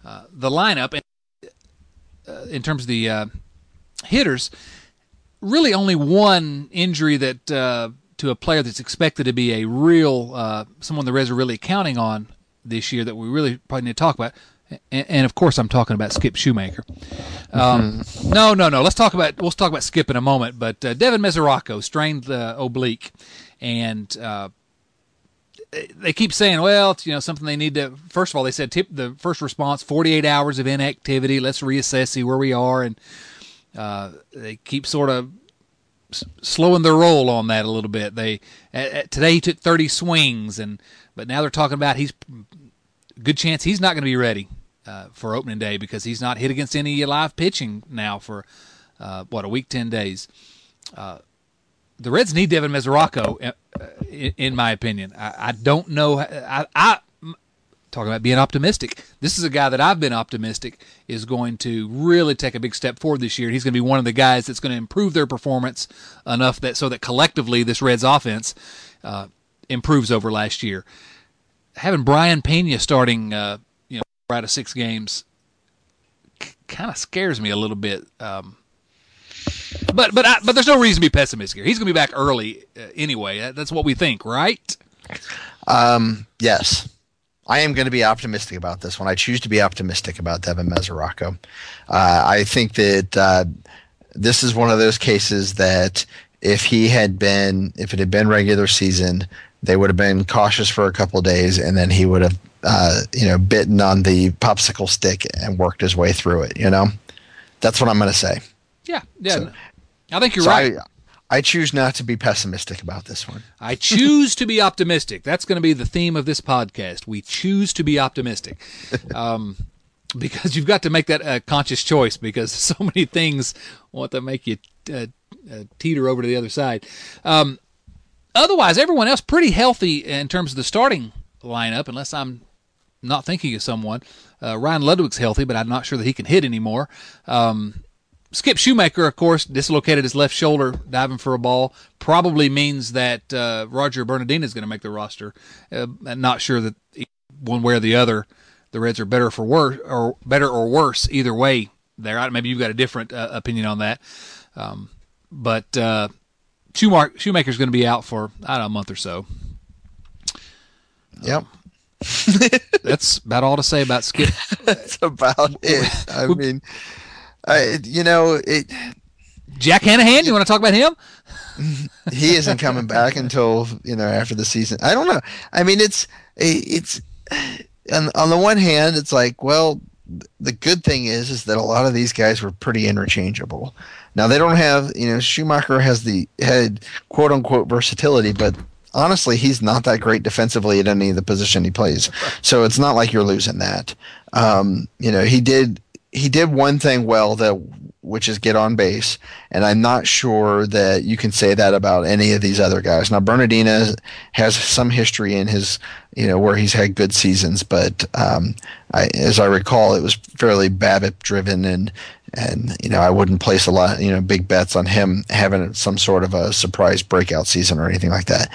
uh, the lineup. And, uh, in terms of the uh, hitters, really only one injury that uh, to a player that's expected to be a real uh, someone the Reds are really counting on this year that we really probably need to talk about. And, and of course, I'm talking about Skip Schumaker. Um, No, no, no. Let's talk about we'll talk about Skip in a moment. But uh, Devin Mesoraco strained the oblique, and uh, they keep saying, well, it's, you know, something they need to. First of all, they said tip the first response, 48 hours of inactivity. Let's reassess, see where we are, and uh, they keep sort of slowing their roll on that a little bit. They at- today he took 30 swings, and but now they're talking about he's good chance he's not going to be ready uh, for opening day because he's not hit against any live pitching now for uh, what a week, 10 days. Uh, the Reds need Devin Mesoraco, uh, uh, in, in my opinion. I, don't know. I talking about being optimistic. This is a guy that I've been optimistic is going to really take a big step forward this year. He's going to be one of the guys that's going to improve their performance enough that so that collectively this Reds offense uh, improves over last year. Having Brayan Pena starting, uh, you know, out of six games, kind of scares me a little bit. Um, but but I, but there's no reason to be pessimistic here. He's going to be back early uh, anyway. That's what we think, right? Um, yes, I am going to be optimistic about this one. I choose to be optimistic about Devin Mesoraco. Uh, I think that uh, this is one of those cases that if he had been, if it had been regular season, they would have been cautious for a couple of days, and then he would have, uh, you know, bitten on the popsicle stick and worked his way through it. You know, that's what I'm going to say. Yeah, yeah. So- I think you're So right. I, I choose not to be pessimistic about this one. I choose to be optimistic. That's going to be the theme of this podcast. We choose to be optimistic. (laughs) Um, because you've got to make that a conscious choice because so many things want to make you uh, uh, teeter over to the other side. Um, otherwise, everyone else pretty healthy in terms of the starting lineup, unless I'm not thinking of someone. Uh, Ryan Ludwick's healthy, but I'm not sure that he can hit anymore. Um, Skip Schumaker, of course, dislocated his left shoulder diving for a ball. Probably means that uh, Roger Bernadina is going to make the roster. Uh, not sure that one way or the other, the Reds are better for worse or better or worse either way. There, maybe you've got a different uh, opinion on that. Um, but uh, Schumaker Schumaker's going to be out for I don't know a month or so. Yep. (laughs) that's about all to say about Skip. (laughs) that's about (laughs) it. I mean, I you know it. Jack Hannahan, you want to talk about him? (laughs) he isn't coming back until you know after the season. I don't know. I mean, it's it's on on the one hand, it's like well, the good thing is is that a lot of these guys were pretty interchangeable. Now they don't have you know Schumaker has the had quote unquote versatility, but honestly, he's not that great defensively at any of the position he plays. So it's not like you're losing that. Um, you know, he did he did one thing well that which is get on base, and I'm not sure that you can say that about any of these other guys. Now Bernadina has some history in his you know where he's had good seasons, but um, I, as I recall, it was fairly BABIP driven and and you know I wouldn't place a lot you know big bets on him having some sort of a surprise breakout season or anything like that.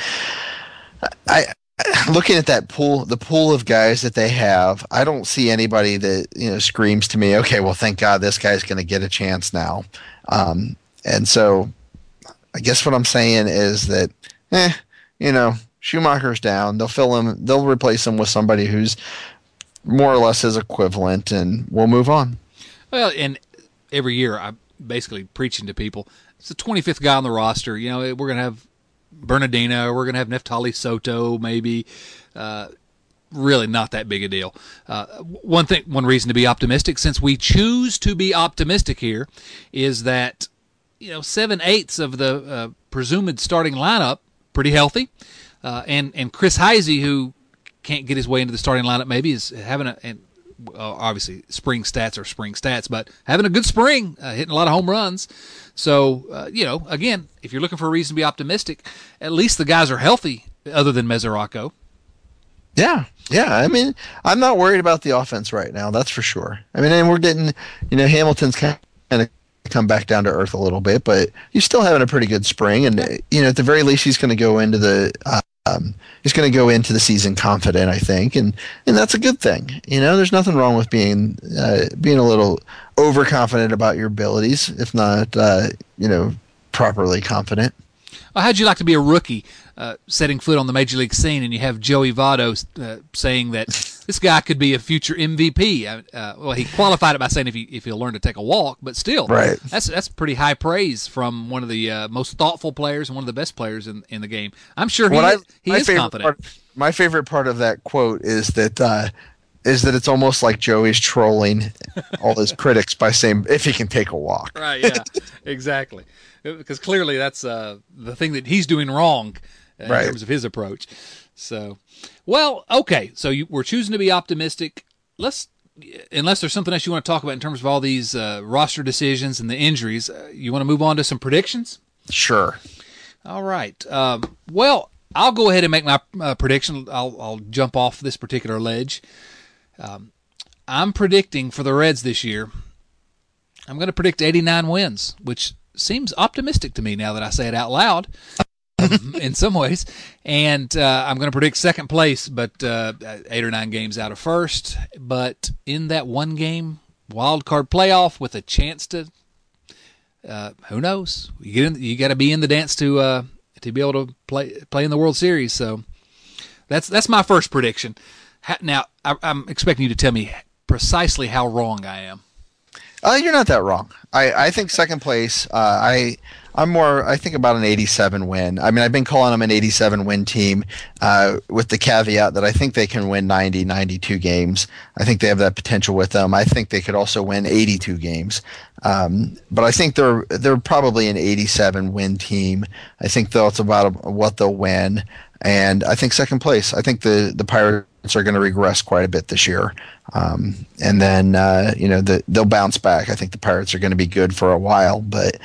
I (sighs) looking at that pool, the pool of guys that they have, I don't see anybody that you know screams to me, okay, well, thank God this guy's going to get a chance now. Um, and so, I guess what I'm saying is that, eh, you know, Schumaker's down. They'll fill him. They'll replace him with somebody who's more or less his equivalent, and we'll move on. Well, and every year I'm basically preaching to people. It's the 25th guy on the roster. You know, we're gonna have Bernadina, we're gonna have Neftali Soto, maybe. Uh, really not that big a deal. Uh, one thing, one reason to be optimistic, since we choose to be optimistic here, is that you know seven eighths of the uh, presumed starting lineup pretty healthy, uh, and and Chris Heisey, who can't get his way into the starting lineup, maybe is having a and uh, obviously spring stats are spring stats, but having a good spring, uh, hitting a lot of home runs. So uh, you know, again, if you're looking for a reason to be optimistic, at least the guys are healthy, other than Mesoraco. Yeah, yeah. I mean, I'm not worried about the offense right now. That's for sure. I mean, and we're getting, you know, Hamilton's kind of come back down to earth a little bit, but he's still having a pretty good spring, and you know, at the very least, he's going to go into the uh, um, he's going to go into the season confident, I think, and and that's a good thing. You know, there's nothing wrong with being uh, being a little overconfident about your abilities, if not, uh, you know, properly confident. Well, how'd you like to be a rookie uh, setting foot on the major league scene, and you have Joey Votto uh, saying that this guy could be a future MVP? Uh, uh, well, he qualified it by saying if he if he'll learn to take a walk, but still, right? That's that's pretty high praise from one of the uh, most thoughtful players and one of the best players in, in the game. I'm sure he, I, he is confident. Part, my favorite part of that quote is that uh, is that it's almost like Joey's trolling all his (laughs) critics by saying if he can take a walk. Right. Yeah. exactly. Because clearly that's uh, the thing that he's doing wrong in right. terms of his approach. So, well, okay. So you, we're choosing to be optimistic. Let's, unless there's something else you want to talk about in terms of all these uh, roster decisions and the injuries, uh, you want to move on to some predictions? Sure. All right. Um, well, I'll go ahead and make my uh, prediction. I'll, I'll jump off this particular ledge. Um, I'm predicting for the Reds this year. I'm going to predict 89 wins, which seems optimistic to me now that I say it out loud. Um, in some ways, and uh, I'm going to predict second place, but uh, eight or nine games out of first. But in that one game wild card playoff with a chance to, uh, who knows? You get in, you got to be in the dance to uh, to be able to play play in the World Series. So that's that's my first prediction. Now, I, am expecting you to tell me precisely how wrong I am. Uh, you're not that wrong. I, I think second place. Uh, I I'm more. I think about an 87 win. I mean, I've been calling them an 87 win team, uh, with the caveat that I think they can win 90, 92 games. I think they have that potential with them. I think they could also win 82 games. Um, but I think they're they're probably an 87 win team. I think that's about what they'll win. And I think second place. I think the the Pirates are going to regress quite a bit this year. Um, and then uh, you know the, they'll bounce back. I think the Pirates are going to be good for a while, but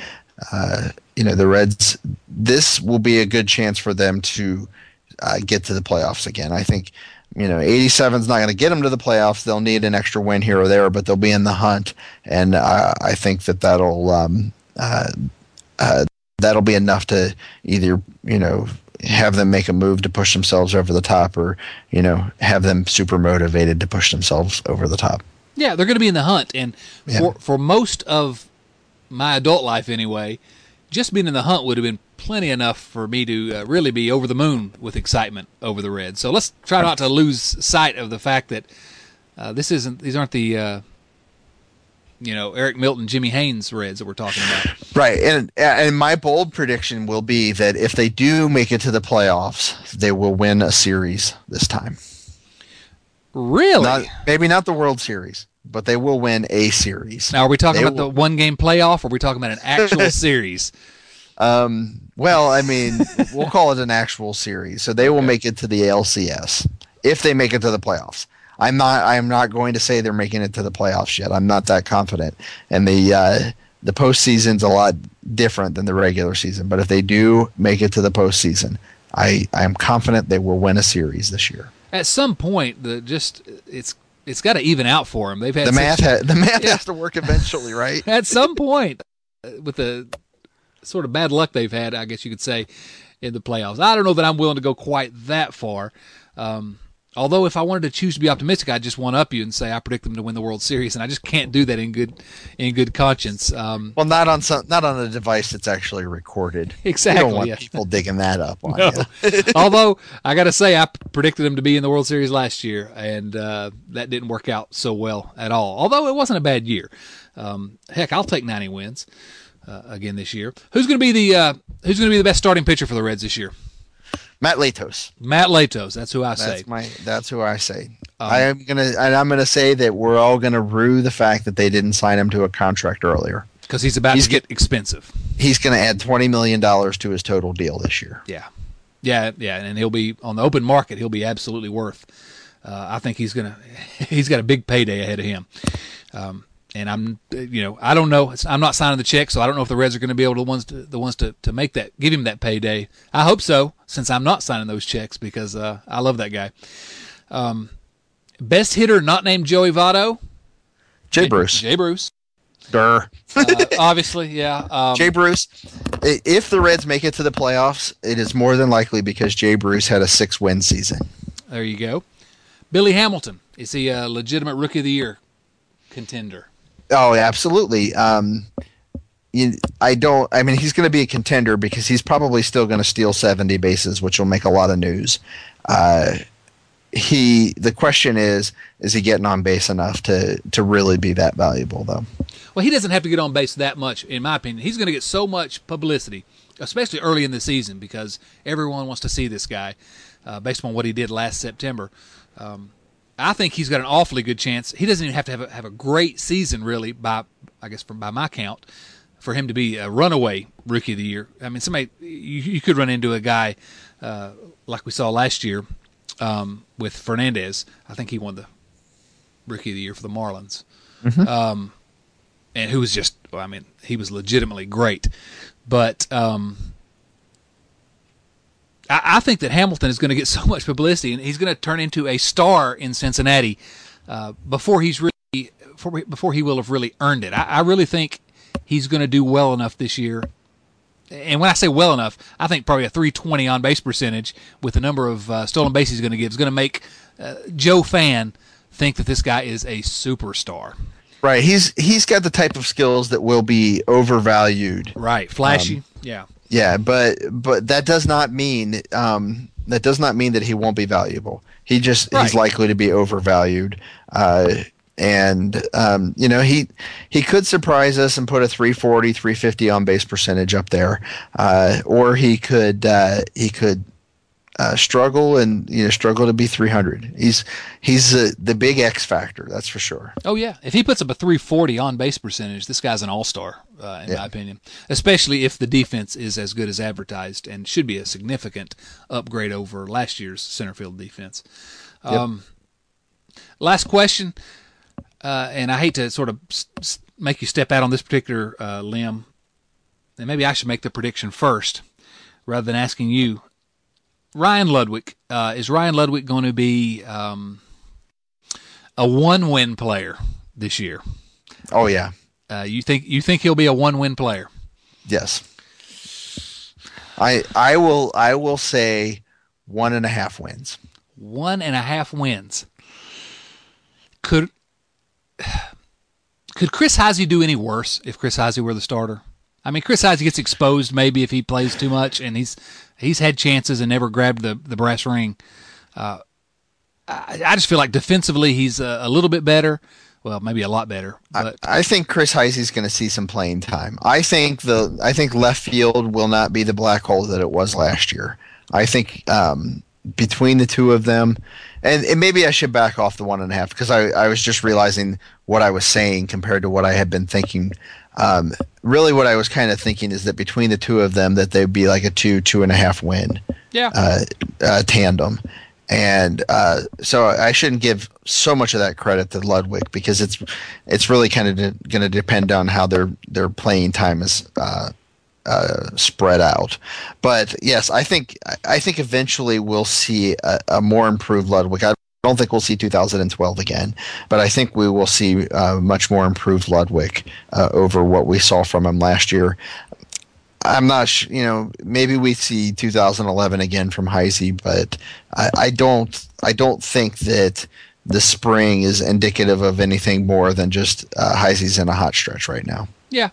uh, you know the Reds. This will be a good chance for them to uh, get to the playoffs again. I think you know, 87 is not going to get them to the playoffs. They'll need an extra win here or there, but they'll be in the hunt, and uh, I think that that'll um, uh, uh, that'll be enough to either you know have them make a move to push themselves over the top, or you know have them super motivated to push themselves over the top. Yeah, they're going to be in the hunt, and Yeah. for for most of my adult life anyway, just being in the hunt would have been plenty enough for me to uh, really be over the moon with excitement over the Reds. So let's try not to lose sight of the fact that uh, this isn't these aren't the uh, you know Eric Milton, Jimmy Haynes Reds that we're talking about. Right, and and my bold prediction will be that if they do make it to the playoffs, they will win a series this time. Really? Not, maybe not the World Series, but they will win a series. now, are we talking They about the one game playoff, or are we talking about an actual (laughs) series? Um, well, I mean, we'll call it an actual series. So they will make it to the ALCS if they make it to the playoffs. I'm not. I'm not going to say they're making it to the playoffs yet. I'm not that confident. And the uh, the postseason's a lot different than the regular season. But if they do make it to the postseason, I I am confident they will win a series this year. At some point, the just it's it's got to even out for them. They've had The math ha- (laughs) the math Yeah. has to work eventually, right? (laughs) at some point uh, with the sort of bad luck they've had, I guess you could say, in the playoffs. I don't know that I'm willing to go quite that far. Um, although, if I wanted to choose to be optimistic, I'd just one up you and say I predict them to win the World Series, and I just can't do that in good in good conscience. Um, Well, not on some, not on a device that's actually recorded. Exactly, You don't want yeah. people digging that up on No. you. (laughs) (laughs) Although I got to say, I predicted them to be in the World Series last year, and uh, that didn't work out so well at all. Although it wasn't a bad year. Um, heck, I'll take 90 wins uh, again this year. Who's going to be the uh, Who's going to be the best starting pitcher for the Reds this year? Matt Latos. Matt Latos. That's who I say. That's my. That's who I say. Um, I am gonna, and I'm gonna say that we're all gonna rue the fact that they didn't sign him to a contract earlier. because he's about He's to get expensive. He's gonna add twenty million dollars to his total deal this year. Yeah, yeah, yeah, and he'll be on the open market. He'll be absolutely worth. Uh, I think he's gonna. (laughs) He's got a big payday ahead of him. Um, and I'm, you know, I don't know. I'm not signing the check, so I don't know if the Reds are going to be able to the ones to, the ones to, to make that, give him that payday. I hope so, since I'm not signing those checks because uh, I love that guy. Um, best hitter not named Joey Votto. Jay Bruce. Jay Bruce. Durr. Uh, obviously, yeah. Um, Jay Bruce. If the Reds make it to the playoffs, it is more than likely because Jay Bruce had a six-win season. There you go. Billy Hamilton is he a legitimate Rookie of the Year contender? Oh, absolutely. Um, you, I don't. I mean, he's going to be a contender because he's probably still going to steal seventy bases, which will make a lot of news. Uh, he. The question is, is he getting on base enough to to really be that valuable, though? Well, he doesn't have to get on base that much, in my opinion. He's going to get so much publicity, especially early in the season, because everyone wants to see this guy uh, based on what he did last September. Um, I think he's got an awfully good chance. He doesn't even have to have a, have a great season, really, by I guess from by my count, for him to be a runaway rookie of the year. I mean, somebody you, you could run into a guy uh, like we saw last year um, with Fernandez. I think he won the rookie of the year for the Marlins Um, and who was just well, I mean he was legitimately great, but um, I, I think that Hamilton is going to get (laughs) so much publicity and he's going to turn into a star in Cincinnati uh, before he's really before, before he will have really earned it. I, I really think he's going to do well enough this year. And when I say well enough, I think probably a 320 on base percentage with the number of uh, stolen bases he's going to give is going to make uh, Joe Fan think that this guy is a superstar. Right. He's he's got the type of skills that will be overvalued. Right, flashy. yeah. Yeah, but but that does not mean um, that does not mean that he won't be valuable. He just Right. he's likely to be overvalued. Uh, and um, you know he he could surprise us and put a 340 350 on base percentage up there uh, or he could uh, he could uh, struggle and you know struggle to be 300 he's he's uh, the big x factor that's for sure Oh yeah, if he puts up a 340 on base percentage, this guy's an all-star uh, in Yeah. my opinion. Especially if the defense is as good as advertised and should be a significant upgrade over last year's center field defense. Um, last question, uh, and I hate to sort of make you step out on this particular uh, limb, and maybe I should make the prediction first rather than asking you. Ryan Ludwick. Uh, is Ryan Ludwick going to be um, a one-win player this year? Oh yeah, Uh, you think you think he'll be a one-win player? yes. I I will I will say one and a half wins. One and a half wins. Could could Chris Heisey do any worse if Chris Heisey were the starter? I mean, Chris Heisey gets exposed maybe if he plays too much, and he's he's had chances and never grabbed the the brass ring. Uh, I, I just feel like defensively he's a, a little bit better. Well, maybe a lot better, but I think Chris Heisey's going to see some playing time. I think the I think left field will not be the black hole that it was last year. I think um, between the two of them, and, and maybe I should back off the one and a half because I, I was just realizing what I was saying compared to what I had been thinking. Um, really, what I was kind of thinking is that between the two of them, that they'd be like a two two and a half win yeah, uh, uh, tandem. And uh, so I shouldn't give so much of that credit to Ludwick because it's it's really kind of de- going to depend on how their their playing time is uh, uh, spread out. But yes, I think I think eventually we'll see a, a more improved Ludwick. I don't think we'll see 2012 again, but I think we will see uh, much more improved Ludwick uh, over what we saw from him last year. I'm not, sh- you know, maybe we see 2011 again from Heisey, but I, I don't, I don't think that the spring is indicative of anything more than just uh, Heisey's in a hot stretch right now. Yeah,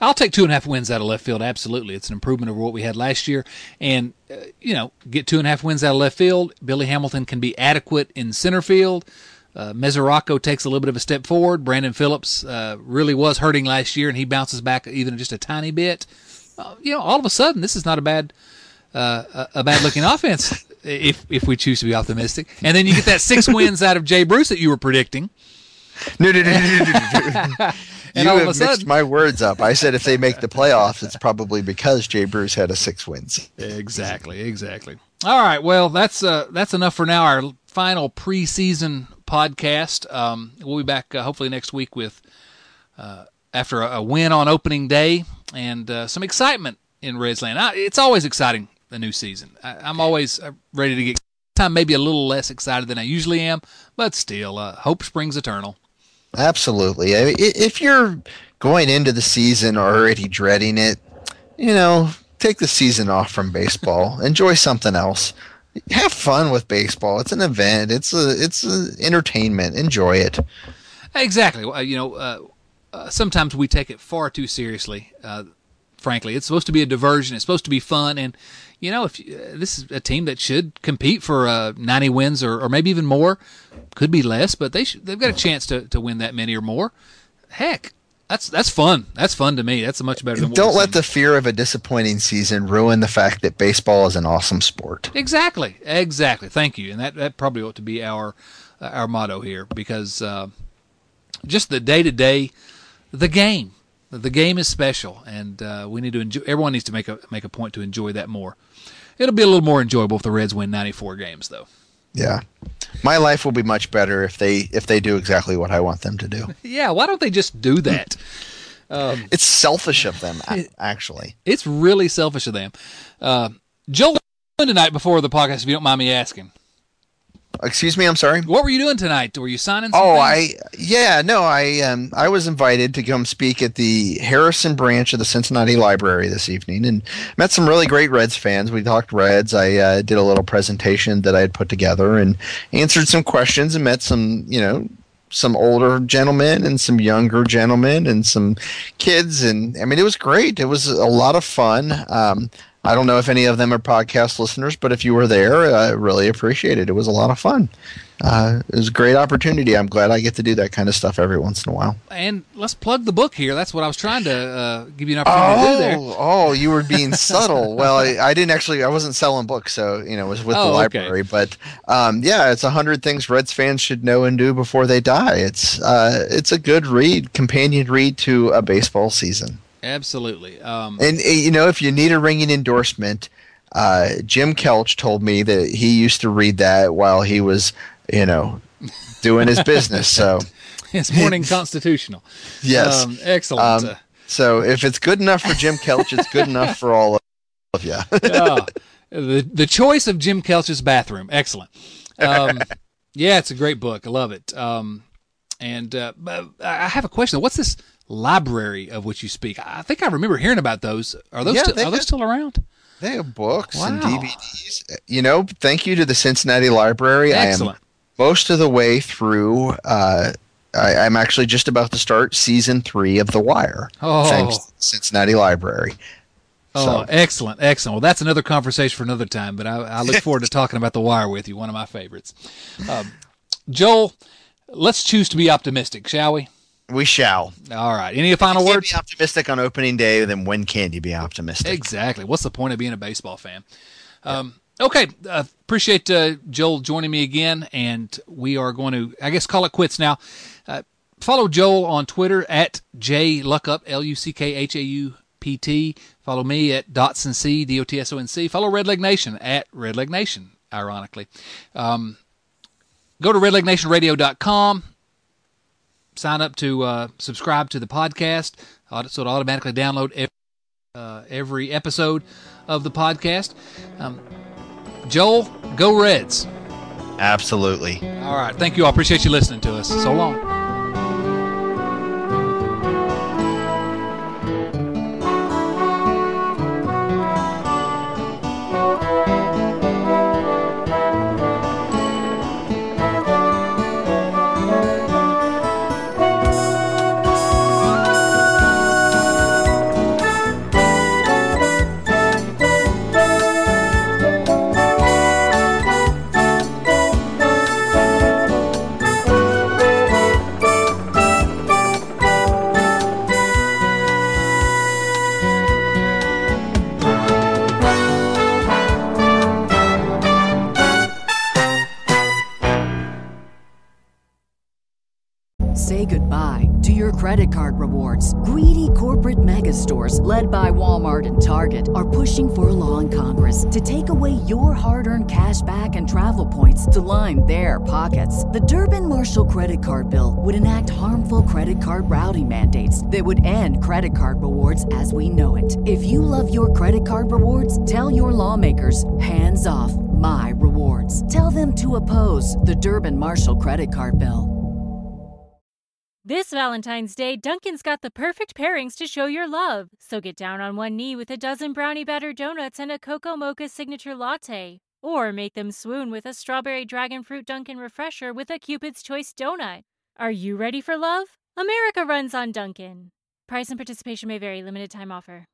I'll take two and a half wins out of left field. Absolutely, it's an improvement over what we had last year. And uh, you know, get two and a half wins out of left field. Billy Hamilton can be adequate in center field. Uh, Mesoraco takes a little bit of a step forward. Brandon Phillips uh, really was hurting last year, and he bounces back even just a tiny bit. Uh, you know, all of a sudden, this is not a bad uh, a, a bad looking (laughs) offense if if we choose to be optimistic. And then you get that six (laughs) wins out of Jay Bruce that you were predicting. No, no, no, no, no. (laughs) You have mixed sudden- my words up. I said if they make the playoffs, it's probably because Jay Bruce had a six wins. Exactly, exactly. All right, well, that's uh, that's enough for now. Our final preseason podcast. Um, we'll be back uh, hopefully next week with uh, after a, a win on opening day and uh, some excitement in Redsland. I, it's always exciting the new season. I, I'm always uh, ready to get time maybe a little less excited than I usually am, but still, uh, hope springs eternal. Absolutely. I mean, if you're going into the season already dreading it, you know, take the season off from baseball. (laughs) Enjoy something else. Have fun with baseball. It's an event. It's a it's a entertainment. Enjoy it. Exactly. You know, uh, uh, sometimes we take it far too seriously. Uh, frankly, it's supposed to be a diversion. It's supposed to be fun, and you know, if uh, this is a team that should compete for uh, 90 wins or, or maybe even more, could be less, but they they've got a chance to, to win that many or more. Heck, that's that's fun. That's fun to me. That's a much better than Don't let seen. the fear of a disappointing season ruin the fact that baseball is an awesome sport. Exactly, exactly. Thank you, and that that probably ought to be our uh, our motto here because uh, just the day to day, the game, the game is special, and uh, we need to enjoy. Everyone needs to make a make a point to enjoy that more. It'll be a little more enjoyable if the Reds win 94 games, though. Yeah. My life will be much better if they if they do exactly what I want them to do. (laughs) Yeah, why don't they just do that? (laughs) It's selfish of them, actually. It's really selfish of them. Uh, Joel, what were you doing tonight before the podcast, if you don't mind me asking, Excuse me, I'm sorry. what were you doing tonight? Were you signing? Oh, things? I yeah, no, I um I was invited to come speak at the Harrison branch of the Cincinnati Library this evening and met some really great Reds fans. We talked Reds. I uh, did a little presentation that I had put together and answered some questions and met some, you know, some older gentlemen and some younger gentlemen and some kids and I mean it was great. It was a lot of fun. Um I don't know if any of them are podcast listeners, but if you were there, I really appreciate it. It was a lot of fun. Uh, it was a great opportunity. I'm glad I get to do that kind of stuff every once in a while. and let's plug the book here. That's what I was trying to uh, give you an opportunity to do there. Oh, oh, you were being (laughs) subtle. Well, I, I didn't actually. I wasn't selling books, so you know, it was with Oh, the okay. library. But um, yeah, it's a hundred things Reds fans should know and do before they die. It's uh, it's a good read, companion read to a baseball season. Absolutely. Um, And uh, you know, if you need a ringing endorsement, uh, Jim Kelch told me that he used to read that while he was, you know, doing his business. So (laughs) it's morning constitutional. yes, Um, excellent. Um, so if it's good enough for Jim Kelch, it's good enough for all of you. (laughs) yeah. the the choice of Jim Kelch's bathroom. Excellent. Um, (laughs) yeah, it's a great book. I love it. Um, and uh, I have a question. What's this library of which you speak? I think I remember hearing about those. Are those Yeah, still, are those still around? They have books and DVDs. You know, thank you to the Cincinnati Library. Excellent. I am most of the way through. Uh, I, I'm actually just about to start season three of The Wire. Oh. Thanks Cincinnati Library. Oh, So- excellent, excellent. Well, that's another conversation for another time. But I, I look forward to (laughs) talking about The Wire with you. One of my favorites. Um, Joel, let's choose to be optimistic, shall we? We shall. All right. Any final You can't words? be optimistic on opening day, then when can you be optimistic? Exactly. What's the point of being a baseball fan? Um, okay. Uh, appreciate uh, Joel joining me again, and we are going to, I guess, call it quits now. Uh, follow Joel on Twitter at jluckhaupt, L U C K H A U P T. Follow me at Dotson C, D O T S O N C. Follow Redleg Nation at Redleg Nation, ironically. Um, go to redlegnationradio.com sign up to uh, subscribe to the podcast so it automatically download every, uh, every episode of the podcast. Um, Joel, go Reds. Absolutely. All right. Thank you all. Appreciate you listening to us. So long. To line their pockets. The Durbin Marshall credit card bill would enact harmful credit card routing mandates that would end credit card rewards as we know it. If you love your credit card rewards, tell your lawmakers hands off my rewards. Tell them to oppose the Durbin Marshall credit card bill. This Valentine's Day, Dunkin's got the perfect pairings to show your love. So get down on one knee with a dozen brownie batter donuts and a cocoa mocha signature latte. Or make them swoon with a strawberry dragon fruit Dunkin' refresher with a Cupid's Choice donut. Are you ready for love? America runs on Dunkin'. Price and participation may vary, limited time offer.